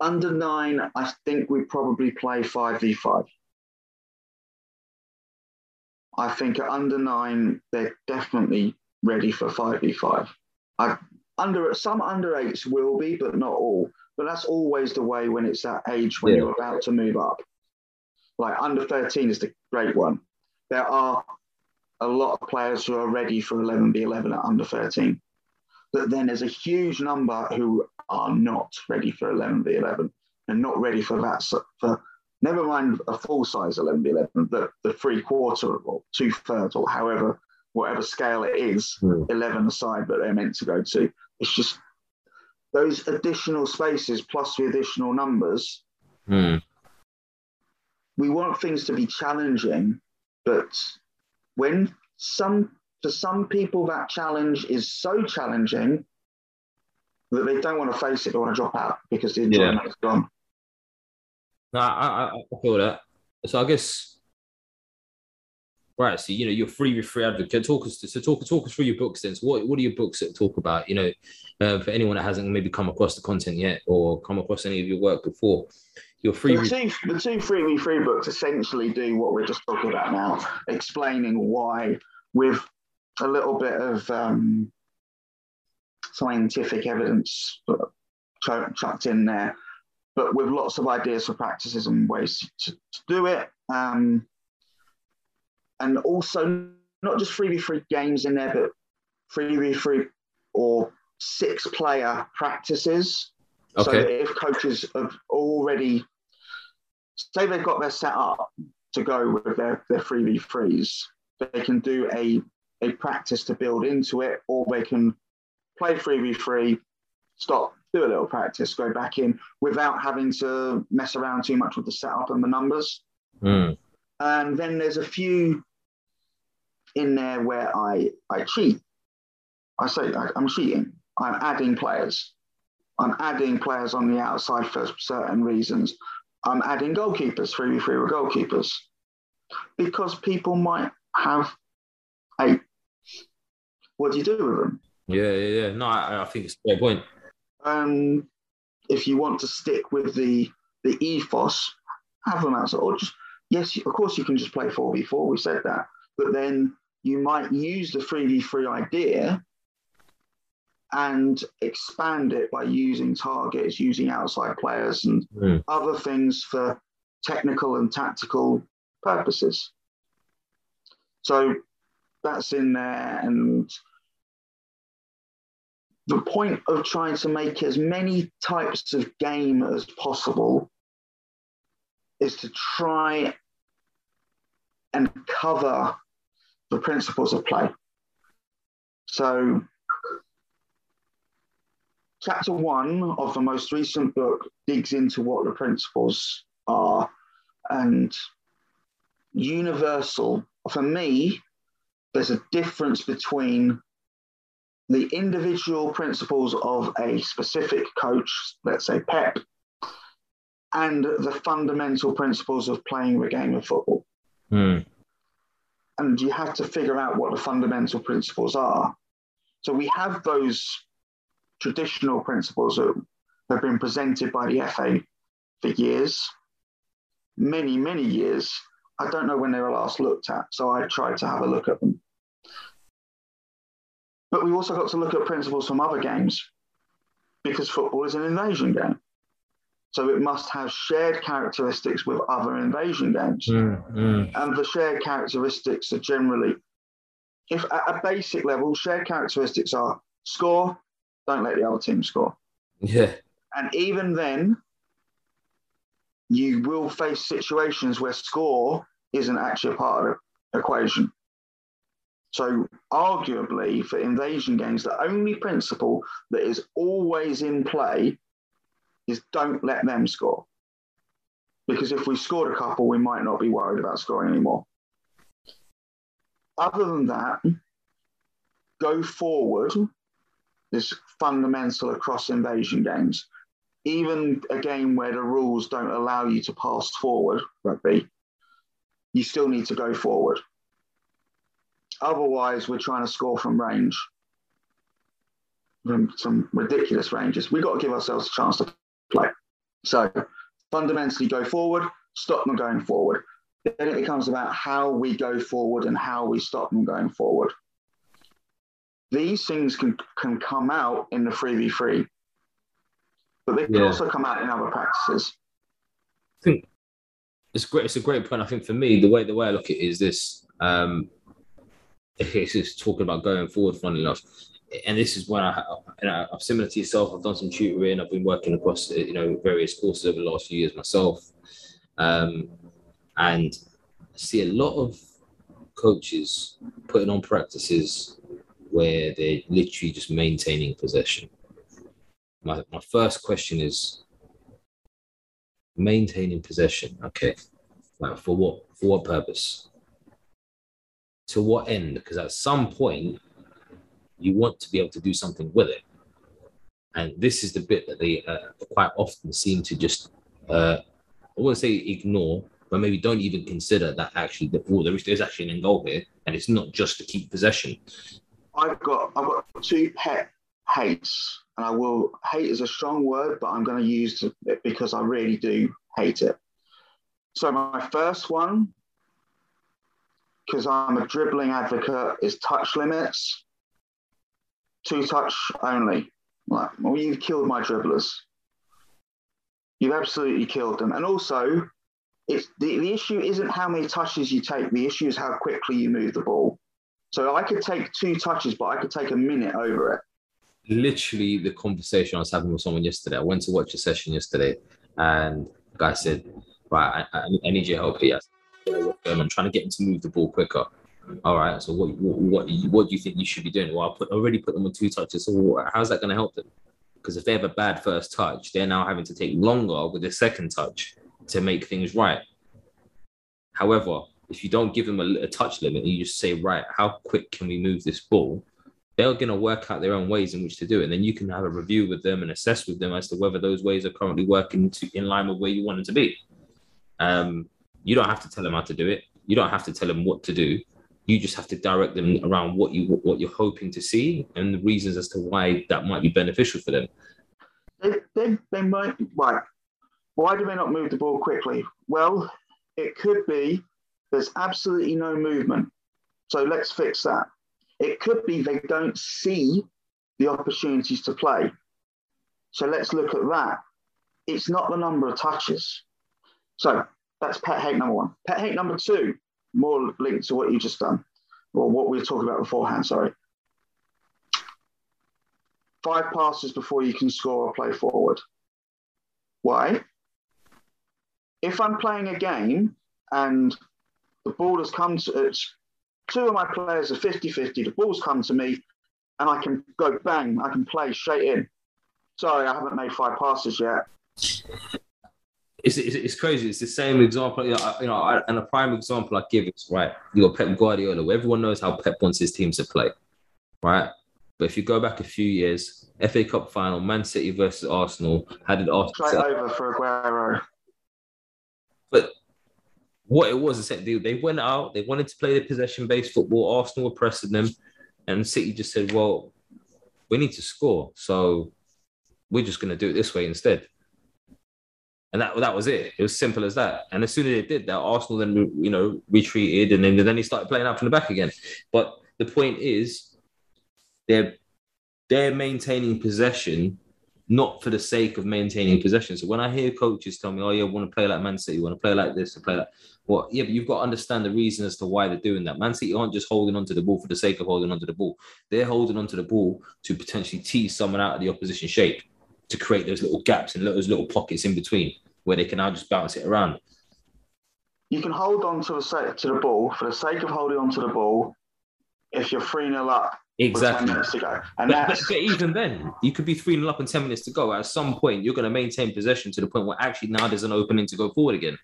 Under nine, I think we probably play 5v5. I think at under nine, they're definitely ready for 5v5. I, under some under eights will be, but not all. But that's always the way when it's that age when yeah. you're about to move up. Like under 13 is the great one. There are a lot of players who are ready for 11v11 at under 13. But then there's a huge number who are not ready for 11 v 11 and not ready for that. For never mind a full size 11 v 11, the, the three quarter or two thirds or however, whatever scale it is, mm. 11 aside that they're meant to go to. It's just those additional spaces plus the additional numbers. Mm. We want things to be challenging, but when some for some people that challenge is so challenging that they don't want to face it, they want to drop out because the enjoyment yeah. is gone. No, I, I, I feel that. So I guess right. So you know, you're free with free advocate. Talk us so talk talk us through your books then. So what what are your books that talk about? You know, uh, for anyone that hasn't maybe come across the content yet or come across any of your work before, your free. The two, the two free free books essentially do what we're just talking about now, explaining why with a little bit of um, scientific evidence chucked in there, but with lots of ideas for practices and ways to, to do it. Um, and also not just 3v3 games in there, but 3v3 or six player practices. Okay. So if coaches have already, say they've got their set up to go with their, their 3v3s, they can do a, a practice to build into it, or they can play 3v3, stop, do a little practice, go back in without having to mess around too much with the setup and the numbers. Mm. And then there's a few in there where I, I cheat. I say I'm cheating. I'm adding players. I'm adding players on the outside for certain reasons. I'm adding goalkeepers, 3v3 with goalkeepers. Because people might have a what do you do with them? Yeah, yeah, yeah. No, I, I think it's a fair point. Um, if you want to stick with the the ethos, have them outside. Or just yes, of course you can just play four v four. We said that, but then you might use the three v three idea and expand it by using targets, using outside players, and mm. other things for technical and tactical purposes. So that's in there, and the point of trying to make as many types of game as possible is to try and cover the principles of play. So, chapter one of the most recent book digs into what the principles are and universal. For me, there's a difference between the individual principles of a specific coach, let's say Pep, and the fundamental principles of playing the game of football. Mm. And you have to figure out what the fundamental principles are. So we have those traditional principles that have been presented by the FA for years, many, many years. I don't know when they were last looked at, so I tried to have a look at them. But we've also got to look at principles from other games because football is an invasion game. So it must have shared characteristics with other invasion games. Mm, mm. And the shared characteristics are generally, if at a basic level, shared characteristics are score, don't let the other team score. Yeah. And even then, you will face situations where score isn't actually a part of the equation. So, arguably, for invasion games, the only principle that is always in play is don't let them score. Because if we scored a couple, we might not be worried about scoring anymore. Other than that, go forward is fundamental across invasion games. Even a game where the rules don't allow you to pass forward, rugby, you still need to go forward. Otherwise, we're trying to score from range, from some ridiculous ranges. We've got to give ourselves a chance to play. So fundamentally go forward, stop them going forward. Then it becomes about how we go forward and how we stop them going forward. These things can, can come out in the 3v3, but they can yeah. also come out in other practices. I think it's great. It's a great point. I think for me, the way the way I look at it is this: um, it's just talking about going forward, funny enough, and this is when I, and I, I'm similar to yourself. I've done some tutoring. I've been working across, you know, various courses over the last few years myself, um, and I see a lot of coaches putting on practices where they're literally just maintaining possession. My, my first question is maintaining possession. Okay, like for what? For what purpose? To what end? Because at some point, you want to be able to do something with it. And this is the bit that they uh, quite often seem to just, uh, I wouldn't say ignore, but maybe don't even consider that actually that oh, there is there's actually an end goal here, and it's not just to keep possession. I've got I've got two pet hates, and I will hate is a strong word, but I'm going to use it because I really do hate it. So my first one, because I'm a dribbling advocate, is touch limits. Two touch only. Like, well, you've killed my dribblers. You've absolutely killed them. And also, it's the, the issue isn't how many touches you take. The issue is how quickly you move the ball. So I could take two touches, but I could take a minute over it. Literally, the conversation I was having with someone yesterday. I went to watch a session yesterday, and the guy said, "Right, I, I need your help here." I'm trying to get them to move the ball quicker. All right. So what what what, what do you think you should be doing? Well, I put already put them on two touches. So how's that going to help them? Because if they have a bad first touch, they're now having to take longer with the second touch to make things right. However, if you don't give them a, a touch limit, and you just say, right, how quick can we move this ball? They're going to work out their own ways in which to do it. And then you can have a review with them and assess with them as to whether those ways are currently working to, in line with where you want them to be. Um, you don't have to tell them how to do it. You don't have to tell them what to do you just have to direct them around what you what you're hoping to see and the reasons as to why that might be beneficial for them. They, they, they might why why do they not move the ball quickly? Well, it could be there's absolutely no movement. So let's fix that. It could be they don't see the opportunities to play. So let's look at that. It's not the number of touches. So that's pet hate number one. Pet hate number two more linked to what you just done, or what we were talking about beforehand, sorry. Five passes before you can score or play forward. Why? If I'm playing a game and the ball has come to, it, two of my players are 50 50, the ball's come to me, and I can go bang, I can play straight in. Sorry, I haven't made five passes yet it's, it's, it's, crazy. It's the same example, you know, you know, and a prime example I give is right. You got Pep Guardiola. Where everyone knows how Pep wants his teams to play, right? But if you go back a few years, FA Cup final, Man City versus Arsenal, had it Arsenal straight over for Aguero. But what it was, essentially, they went out. They wanted to play the possession-based football. Arsenal were pressing them, and City just said, "Well, we need to score, so we're just going to do it this way instead." And that that was it. It was simple as that. And as soon as they did that, Arsenal then you know retreated, and then then he started playing out from the back again. But the point is, they're they're maintaining possession, not for the sake of maintaining possession. So when I hear coaches tell me, "Oh, yeah, want to play like Man City, you want to play like this, and play like," well, yeah, but you've got to understand the reason as to why they're doing that. Man City aren't just holding onto the ball for the sake of holding onto the ball. They're holding onto the ball to potentially tease someone out of the opposition shape to create those little gaps and those little pockets in between where they can now just bounce it around. You can hold on to the sake to the ball for the sake of holding on to the ball. If you're three 0 up, exactly. minutes to go, and but, but, but, even then, you could be three 0 up and ten minutes to go. At some point, you're going to maintain possession to the point where actually now there's an opening to go forward again.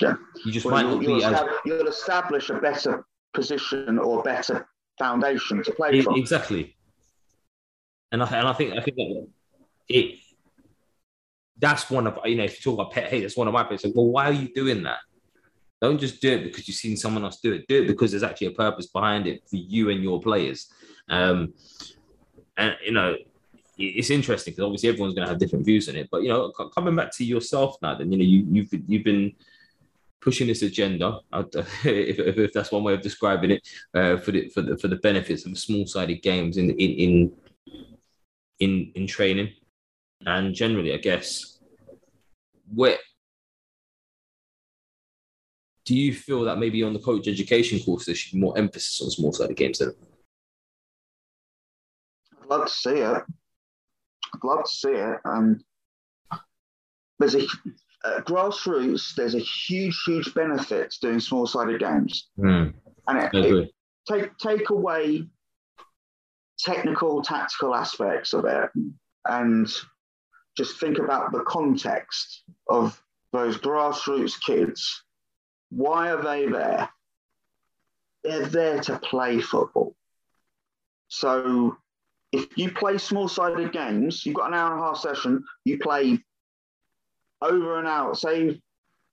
Yeah, you just well, might not you'll. As... You'll establish a better position or better foundation to play it, from. Exactly. And I, and I think I think that it that's one of you know if you talk about pet hate, that's one of my pets. Like, well, why are you doing that? Don't just do it because you've seen someone else do it. Do it because there's actually a purpose behind it for you and your players. Um, and you know, it's interesting because obviously everyone's going to have different views on it. But you know, coming back to yourself now, then you know you, you've you've been pushing this agenda, if, if, that's one way of describing it, uh, for the for the for the benefits of small-sided games in in in in, in training and generally, I guess, where do you feel that maybe on the coach education course there should be more emphasis on small sided games then? I'd love to see it. I'd love to see it. And there's a uh, grassroots. There's a huge, huge benefit to doing small-sided games, Mm, and it, it, take take away technical, tactical aspects of it, and just think about the context of those grassroots kids. Why are they there? They're there to play football. So if you play small-sided games, you've got an hour and a half session, you play over an hour, say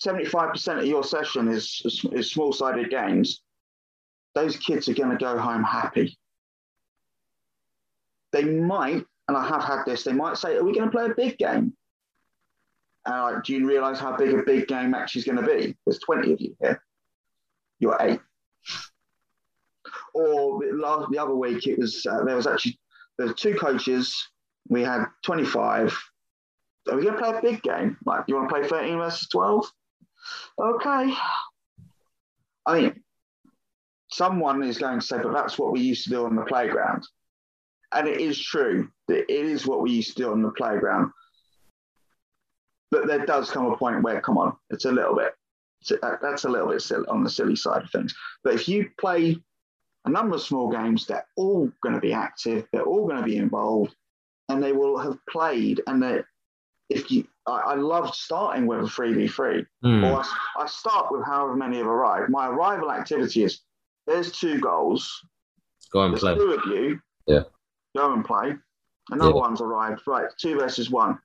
75% of your session is, is, is small-sided games, those kids are going to go home happy. They might, and I have had this, they might say, Are we going to play a big game? And like, do you realize how big a big game actually is going to be? There's 20 of you here. You're eight. Or the, last, the other week, it was uh, there was actually there were two coaches. We had 25. Are we going to play a big game? Like, do you want to play 13 versus 12? Okay. I mean, someone is going to say, but that's what we used to do on the playground. And it is true. That it is what we used to do on the playground. But there does come a point where, come on, it's a little bit, that's a little bit silly, on the silly side of things. But if you play a number of small games, they're all going to be active, they're all going to be involved, and they will have played. And they, if you, I, I love starting with a 3v3, Mm, or I, I start with however many have arrived. My arrival activity is there's two goals, Go and there's play. two of you. Yeah. Go and play. Another Yeah. one's arrived. Right, two versus one.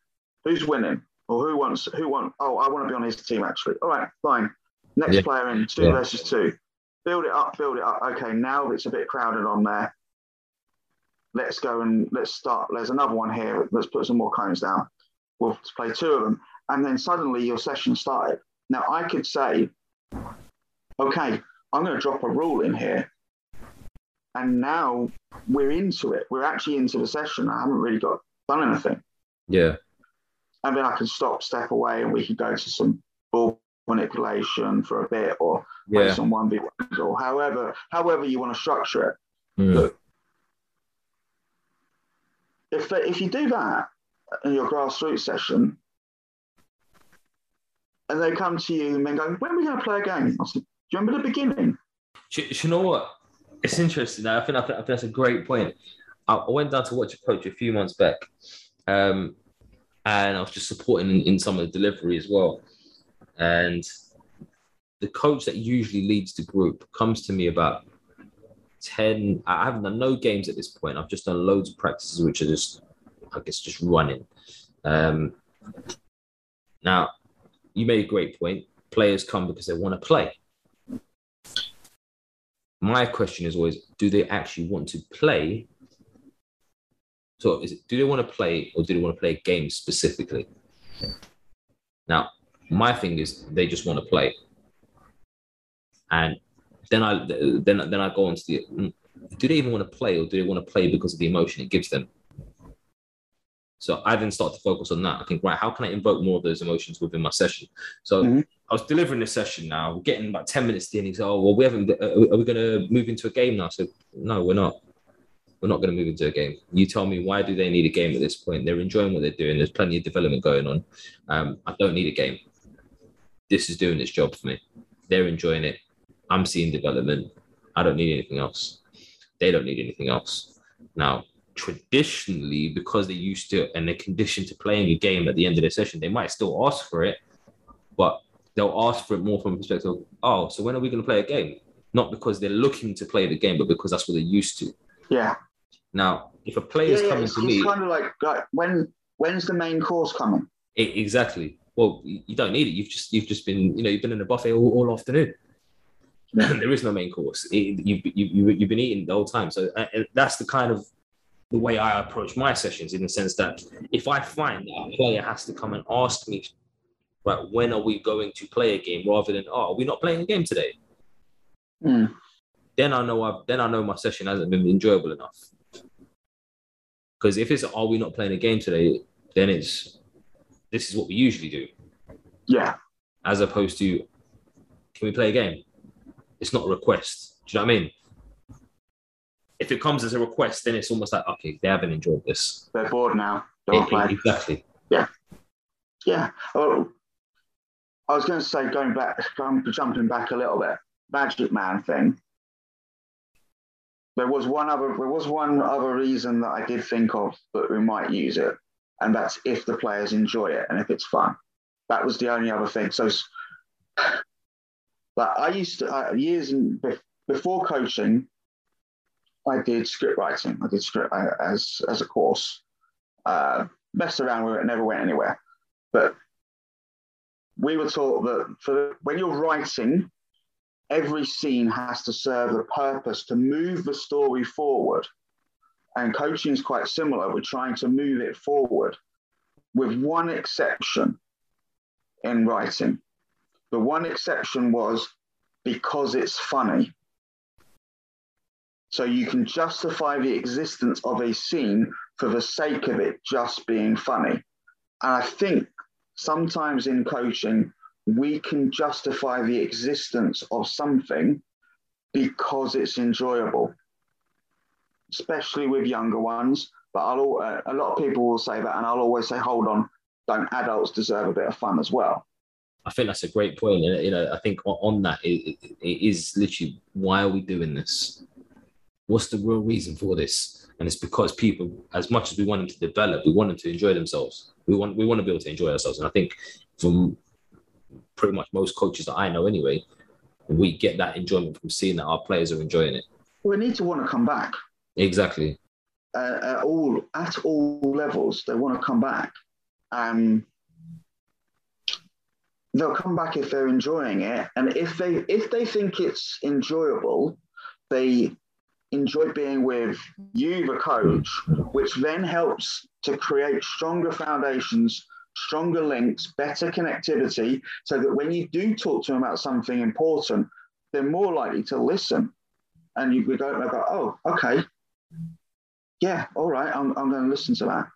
Who's winning? Or who wants? Who want? Oh, I want to be on his team actually. All right, fine. Next Yeah. player in. Two Yeah. versus two. Build it up. Build it up. Okay, now it's a bit crowded on there. Let's go and let's start. There's another one here. Let's put some more cones down. We'll play two of them, and then suddenly your session started. Now I could say, okay, I'm going to drop a rule in here and now we're into it. We're actually into the session. I haven't really got done anything, Yeah. and then I can stop, step away, and we can go to some ball manipulation for a bit, or play Yeah. some one v ones, or however however you want to structure it. Mm, Look, if they, if you do that in your grassroots session, and they come to you and then go, "When are we going to play a game?" I said, "Do you remember the beginning?" Do, do you know what? It's interesting. I think, I think, I think that's a great point. I, I went down to watch a coach a few months back, um, and I was just supporting in, in some of the delivery as well. And the coach that usually leads the group comes to me about 10. I haven't done no games at this point. I've just done loads of practices, which are just, I guess, just running. Um, now, you made a great point. Players come because they want to play my question is always do they actually want to play? So is it, do they want to play or do they want to play a game specifically? Now my thing is they just want to play. And then i then then i go on to the mm, do they even want to play or do they want to play because of the emotion it gives them? So i then start to focus on that. I think right how can i invoke more of those emotions within my session? So Mhm. I was delivering a session now. We're getting about 10 minutes in. He's oh, well, we haven't, uh, are we going to move into a game now? So, no, we're not. We're not going to move into a game. You tell me, why do they need a game at this point? They're enjoying what they're doing. There's plenty of development going on. Um, I don't need a game. This is doing its job for me. They're enjoying it. I'm seeing development. I don't need anything else. They don't need anything else. Now, traditionally, because they're used to and they're conditioned to playing a game at the end of the session, they might still ask for it, but they'll ask for it more from a perspective of, oh, so when are we going to play a game? Not because they're looking to play the game, but because that's what they're used to. Yeah, Now, if a yeah, player's yeah, coming it's, to it's me, kind of like, like when when's the main course coming? E- exactly. Well, you you don't need it. You've just you've just been you know you've been in a buffet all, all afternoon. there is no main course. It, you've, you, you, you've been eating the whole time. So uh, and that's the kind of the way I approach my sessions in the sense that if I find that a player has to come and ask me, right, when are we going to play a game, rather than oh, are we not playing a game today? Hmm. Then I know I've then I know my session hasn't been enjoyable enough. Because if it's are we not playing a game today, then it's this is what we usually do Yeah, as opposed to can we play a game? It's not a request. Do you know what I mean? if it comes as a request, then it's almost like okay, they haven't enjoyed this. They're bored now. Don't Yeah, play. exactly. Yeah. Oh, I was going to say, going back, um, jumping back a little bit, Magic Man thing. There was one other. There was one other reason that I did think of that we might use it, and that's if the players enjoy it and if it's fun. That was the only other thing. So, but I used to uh, years in, before coaching, I did script writing. I did script uh, as as a course. Uh, messed around with it, never went anywhere. But we were taught that for when you're writing, every scene has to serve a purpose to move the story forward. And coaching is quite similar. We're trying to move it forward, with one exception in writing. The one exception was because it's funny. So you can justify the existence of a scene for the sake of it just being funny. And I think sometimes in coaching, we can justify the existence of something because it's enjoyable, especially with younger ones. But I'll, al- uh, a lot of people will say that, and I'll always say, hold on, don't adults deserve a bit of fun as well? I think that's a great point, and you know, I think on, on that, it, it, it is literally why are we doing this? What's the real reason for this? And it's because people, as much as we want them to develop, we want them to enjoy themselves. We want we want to be able to enjoy ourselves, and I think from pretty much most coaches that I know, anyway, we get that enjoyment from seeing that our players are enjoying it. We need to want to come back Exactly. uh, at all at all levels. They want to come back. Um, they'll come back if they're enjoying it, and if they if they think it's enjoyable, they enjoy being with you, the coach, which then helps to create stronger foundations, stronger links, better connectivity, so that when you do talk to them about something important, they're more likely to listen. And you they go, oh, okay, yeah, all right, I'm, I'm going to listen to that.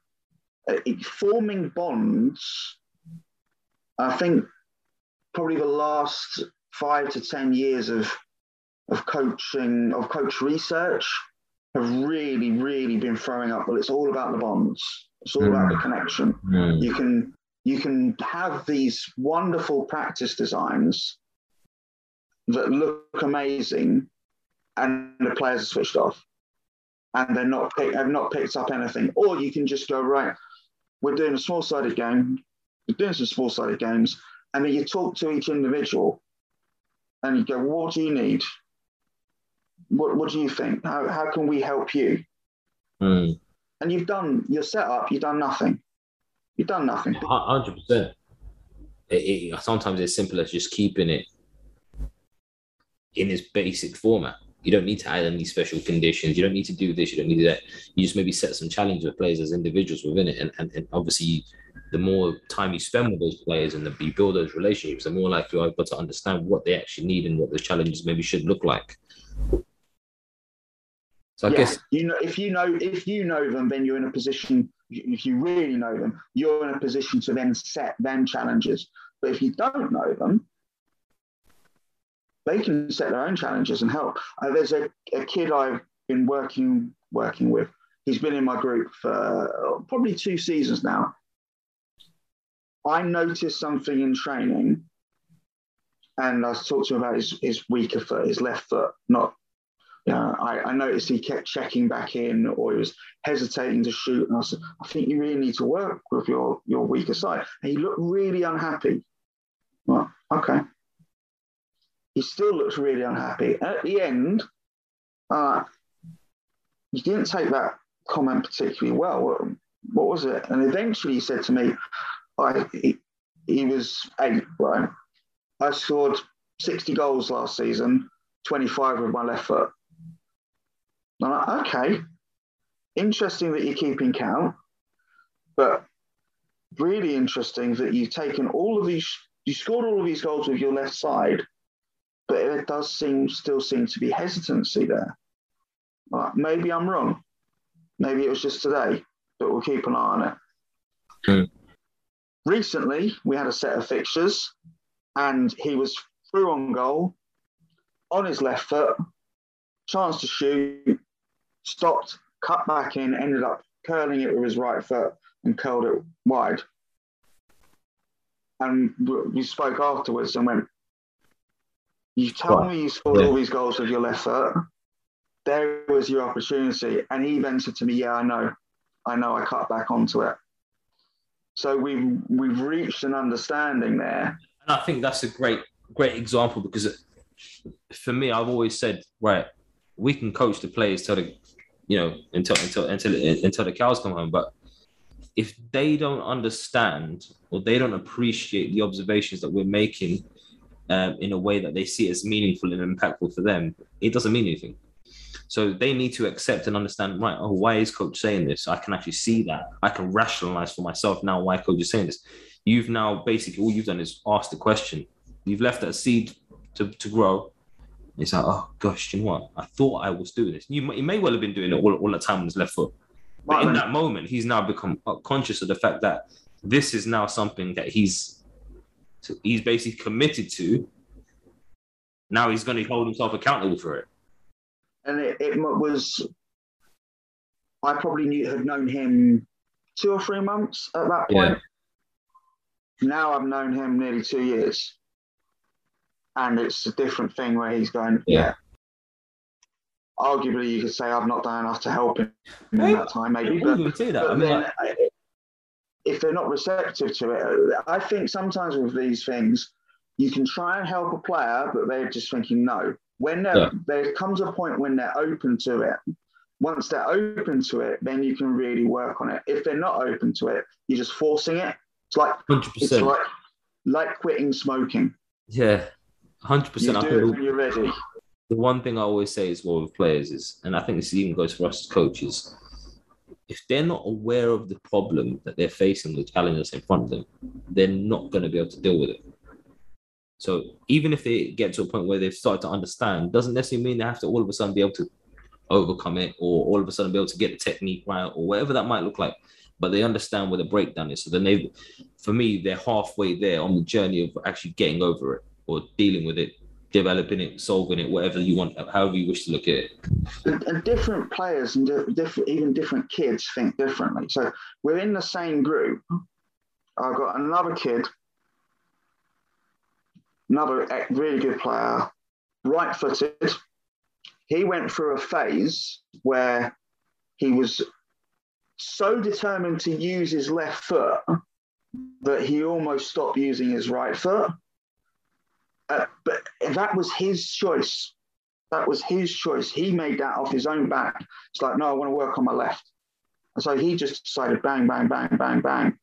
Uh, it- forming bonds, I think probably the last five to 10 years of, of coaching, of coach research have really, really been throwing up. Well, it's all about the bonds. It's all about the mm. connection. Mm. You can you can have these wonderful practice designs that look amazing, and the players are switched off, and they're not pick, have not picked up anything. Or you can just go right. We're doing a small sided game. We're doing some small sided games, and then you talk to each individual, and you go, "What do you need? What What do you think? How How can we help you?" Mm. And you've done your setup. You've done nothing. You've done nothing. Hundred percent. It, it, sometimes it's simple as just keeping it in its basic format. You don't need to add any special conditions. You don't need to do this. You don't need that. You just maybe set some challenges with players as individuals within it, and and, and obviously, the more time you spend with those players and the, you build those relationships, the more likely you are able to understand what they actually need and what the challenges maybe should look like. So I Yeah, guess you know if you know if you know them, then you're in a position. If you really know them, you're in a position to then set them challenges. But if you don't know them, they can set their own challenges and help. Uh, there's a, a kid I've been working working with. He's been in my group for uh, probably two seasons now. I noticed something in training, and I talked to him about his, his weaker foot, his left foot, not yeah, I, I noticed he kept checking back in or he was hesitating to shoot. And I said, I think you really need to work with your, your weaker side. And he looked really unhappy. Well, okay. He still looks really unhappy. At the end, uh, he didn't take that comment particularly well. What, what was it? And eventually he said to me, I, he, he was eight, right? I scored 60 goals last season, 25 with my left foot. I'm like, okay, interesting that you're keeping count, but really interesting that you've taken all of these, you scored all of these goals with your left side, but it does seem still seem to be hesitancy there. Well, maybe I'm wrong. Maybe it was just today, but we'll keep an eye on it. Hmm. Recently, we had a set of fixtures, and he was through on goal on his left foot, chance to shoot, stopped, cut back in, ended up curling it with his right foot and curled it wide. And we spoke afterwards and went, You tell me you scored yeah. all these goals with your left foot. There was your opportunity. And he then said to me, Yeah, I know. I know I cut back onto it. So we've we've reached an understanding there. And I think that's a great great example because it, for me, I've always said, right, we can coach the players till the you know until until until until the cows come home, but if they don't understand or they don't appreciate the observations that we're making um, in a way that they see as meaningful and impactful for them, it doesn't mean anything. So they need to accept and understand, right? Oh, why is coach saying this? I can actually see that. I can rationalize for myself now why coach is saying this. You've now basically all you've done is ask the question. You've left that seed to, to grow. It's like, oh gosh, you know what? I thought I was doing this. You may, you may well have been doing it all, all the time on his left foot. But in that moment, he's now become conscious of the fact that this is now something that he's he's basically committed to. Now he's going to hold himself accountable for it. And it, it was, I probably knew, had known him two or three months at that point. Yeah. Now I've known him nearly two years. And it's a different thing where he's going, yeah, yeah arguably you could say I've not done enough to help him in that time, maybe. But, but I mean, then, like... if they're not receptive to it, I think sometimes with these things, you can try and help a player, but they're just thinking no. When yeah. there comes a point when they're open to it, once they're open to it, then you can really work on it. If they're not open to it, you're just forcing it. It's like 100%. it's like like quitting smoking. Yeah, hundred percent. You do it when you're ready the one thing I always say is well with players is, and I think this even goes for us as coaches, if they're not aware of the problem that they're facing, the challenge challenges in front of them, they're not going to be able to deal with it. So even if they get to a point where they've started to understand, doesn't necessarily mean they have to all of a sudden be able to overcome it or all of a sudden be able to get the technique right or whatever that might look like. But they understand where the breakdown is. So then they, for me, they're halfway there on the journey of actually getting over it or dealing with it developing it, solving it, whatever you want, however you wish to look at it. And, different players and different, even different kids think differently. So we're in the same group. I've got another kid, another really good player, right footed. He went through a phase where he was so determined to use his left foot that he almost stopped using his right foot. Uh, but that was his choice. That was his choice. He made that off his own back. It's like, no, I want to work on my left. And so he just decided bang, bang, bang, bang, bang.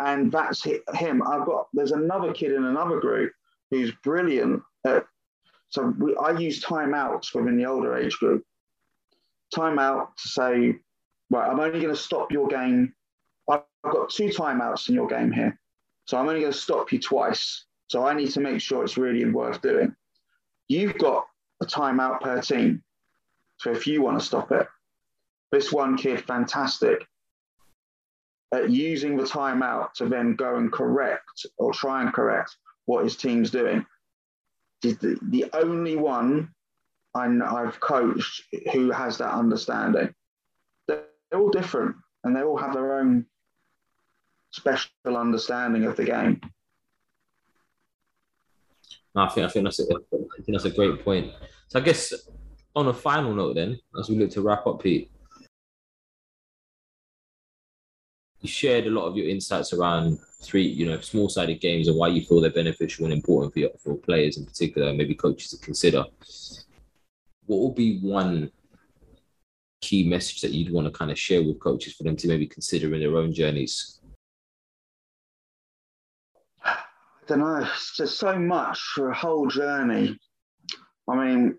And that's him. I've got, there's another kid in another group who's brilliant. At, so we, I use timeouts within the older age group. Timeout to say, right, I'm only going to stop your game. I've got two timeouts in your game here. So I'm only going to stop you twice. So I need to make sure it's really worth doing. You've got a timeout per team. So if you want to stop it, this one kid, fantastic at using the timeout to then go and correct or try and correct what his team's doing. The, the only one i have coached who has that understanding. They're all different and they all have their own special understanding of the game. I think I think that's a, I think that's a great point. So I guess on a final note, then, as we look to wrap up, Pete, you shared a lot of your insights around three, you know, small-sided games and why you feel they're beneficial and important for your, for players in particular, maybe coaches to consider. What would be one key message that you'd want to kind of share with coaches for them to maybe consider in their own journeys don't know. It's just so much for a whole journey. I mean,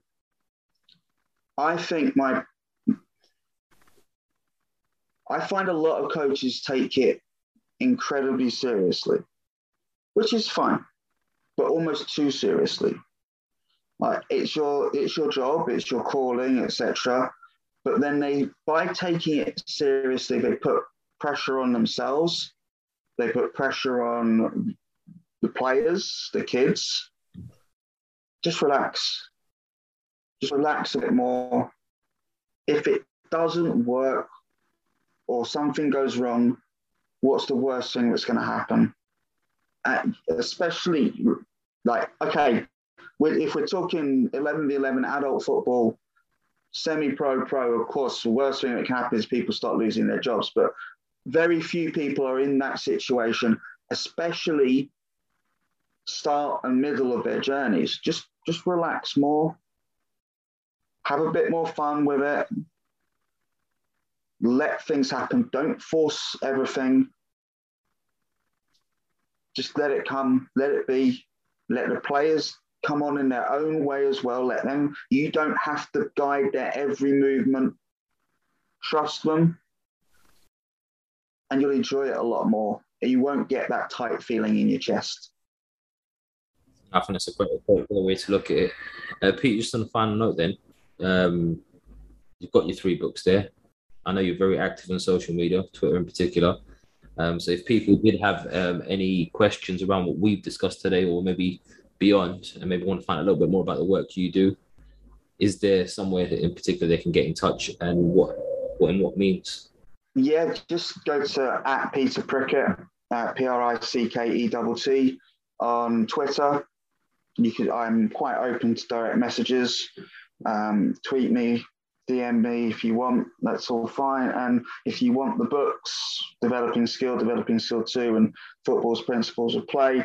I think my I find a lot of coaches take it incredibly seriously, which is fine, but almost too seriously. Like it's your it's your job, it's your calling, etc. But then they by taking it seriously, they put pressure on themselves. They put pressure on the players, the kids, just relax. Just relax a bit more. if it doesn't work or something goes wrong, what's the worst thing that's going to happen? And especially like, okay, if we're talking 11 v 11 adult football, semi pro, pro, of course, the worst thing that can happen is people start losing their jobs. But very few people are in that situation, especially start and middle of their journeys. Just just relax more. Have a bit more fun with it. Let things happen. Don't force everything. Just let it come, let it be. Let the players come on in their own way as well. Let them, you don't have to guide their every movement. Trust them and you'll enjoy it a lot more. You won't get that tight feeling in your chest. I think that's a great, great, way to look at it. Uh, just on a final note, then, um, you've got your three books there. I know you're very active on social media, Twitter in particular. Um, so if people did have um, any questions around what we've discussed today, or maybe beyond, and maybe want to find a little bit more about the work you do, is there somewhere in particular they can get in touch, and what, what and what means? Yeah, just go to at Peter Prickett, uh, P R I C K E T T, on Twitter. You could. I'm quite open to direct messages. Um, tweet me, DM me if you want. That's all fine. And if you want the books, Developing Skill, Developing Skill Two, and Football's Principles of Play,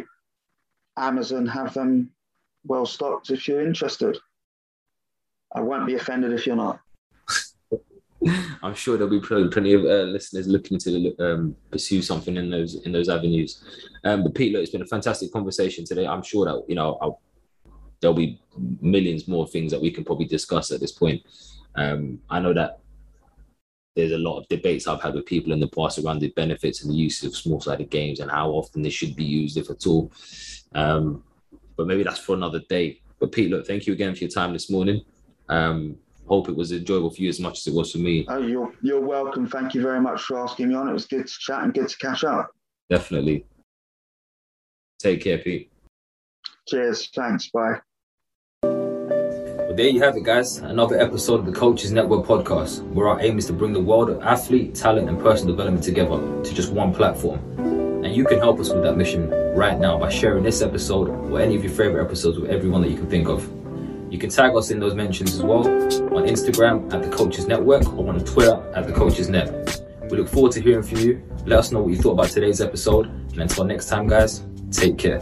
Amazon have them well stocked if you're interested. I won't be offended if you're not. I'm sure there'll be plenty of uh, listeners looking to um, pursue something in those in those avenues. Um, but Pete, look, it's been a fantastic conversation today. I'm sure that you know I'll, there'll be millions more things that we can probably discuss at this point. Um, I know that there's a lot of debates I've had with people in the past around the benefits and the use of small-sided games and how often they should be used, if at all. Um, but maybe that's for another day. But Pete, look, thank you again for your time this morning. Um, hope it was enjoyable for you as much as it was for me. Oh, you're you're welcome. Thank you very much for asking me on. It was good to chat and good to catch up. Definitely. Take care, Pete. Cheers. Thanks. Bye. Well, there you have it, guys. Another episode of the Coaches Network podcast, where our aim is to bring the world of athlete, talent, and personal development together to just one platform. And you can help us with that mission right now by sharing this episode or any of your favorite episodes with everyone that you can think of. You can tag us in those mentions as well on Instagram at the Coaches Network or on Twitter at the Coaches Net. We look forward to hearing from you. Let us know what you thought about today's episode. And until next time, guys, take care.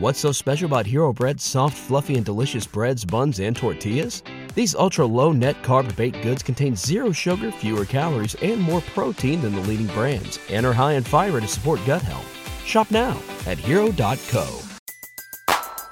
What's so special about Hero Bread's soft, fluffy, and delicious breads, buns, and tortillas? These ultra low net carb baked goods contain zero sugar, fewer calories, and more protein than the leading brands, and are high in fiber to support gut health. Shop now at hero.co.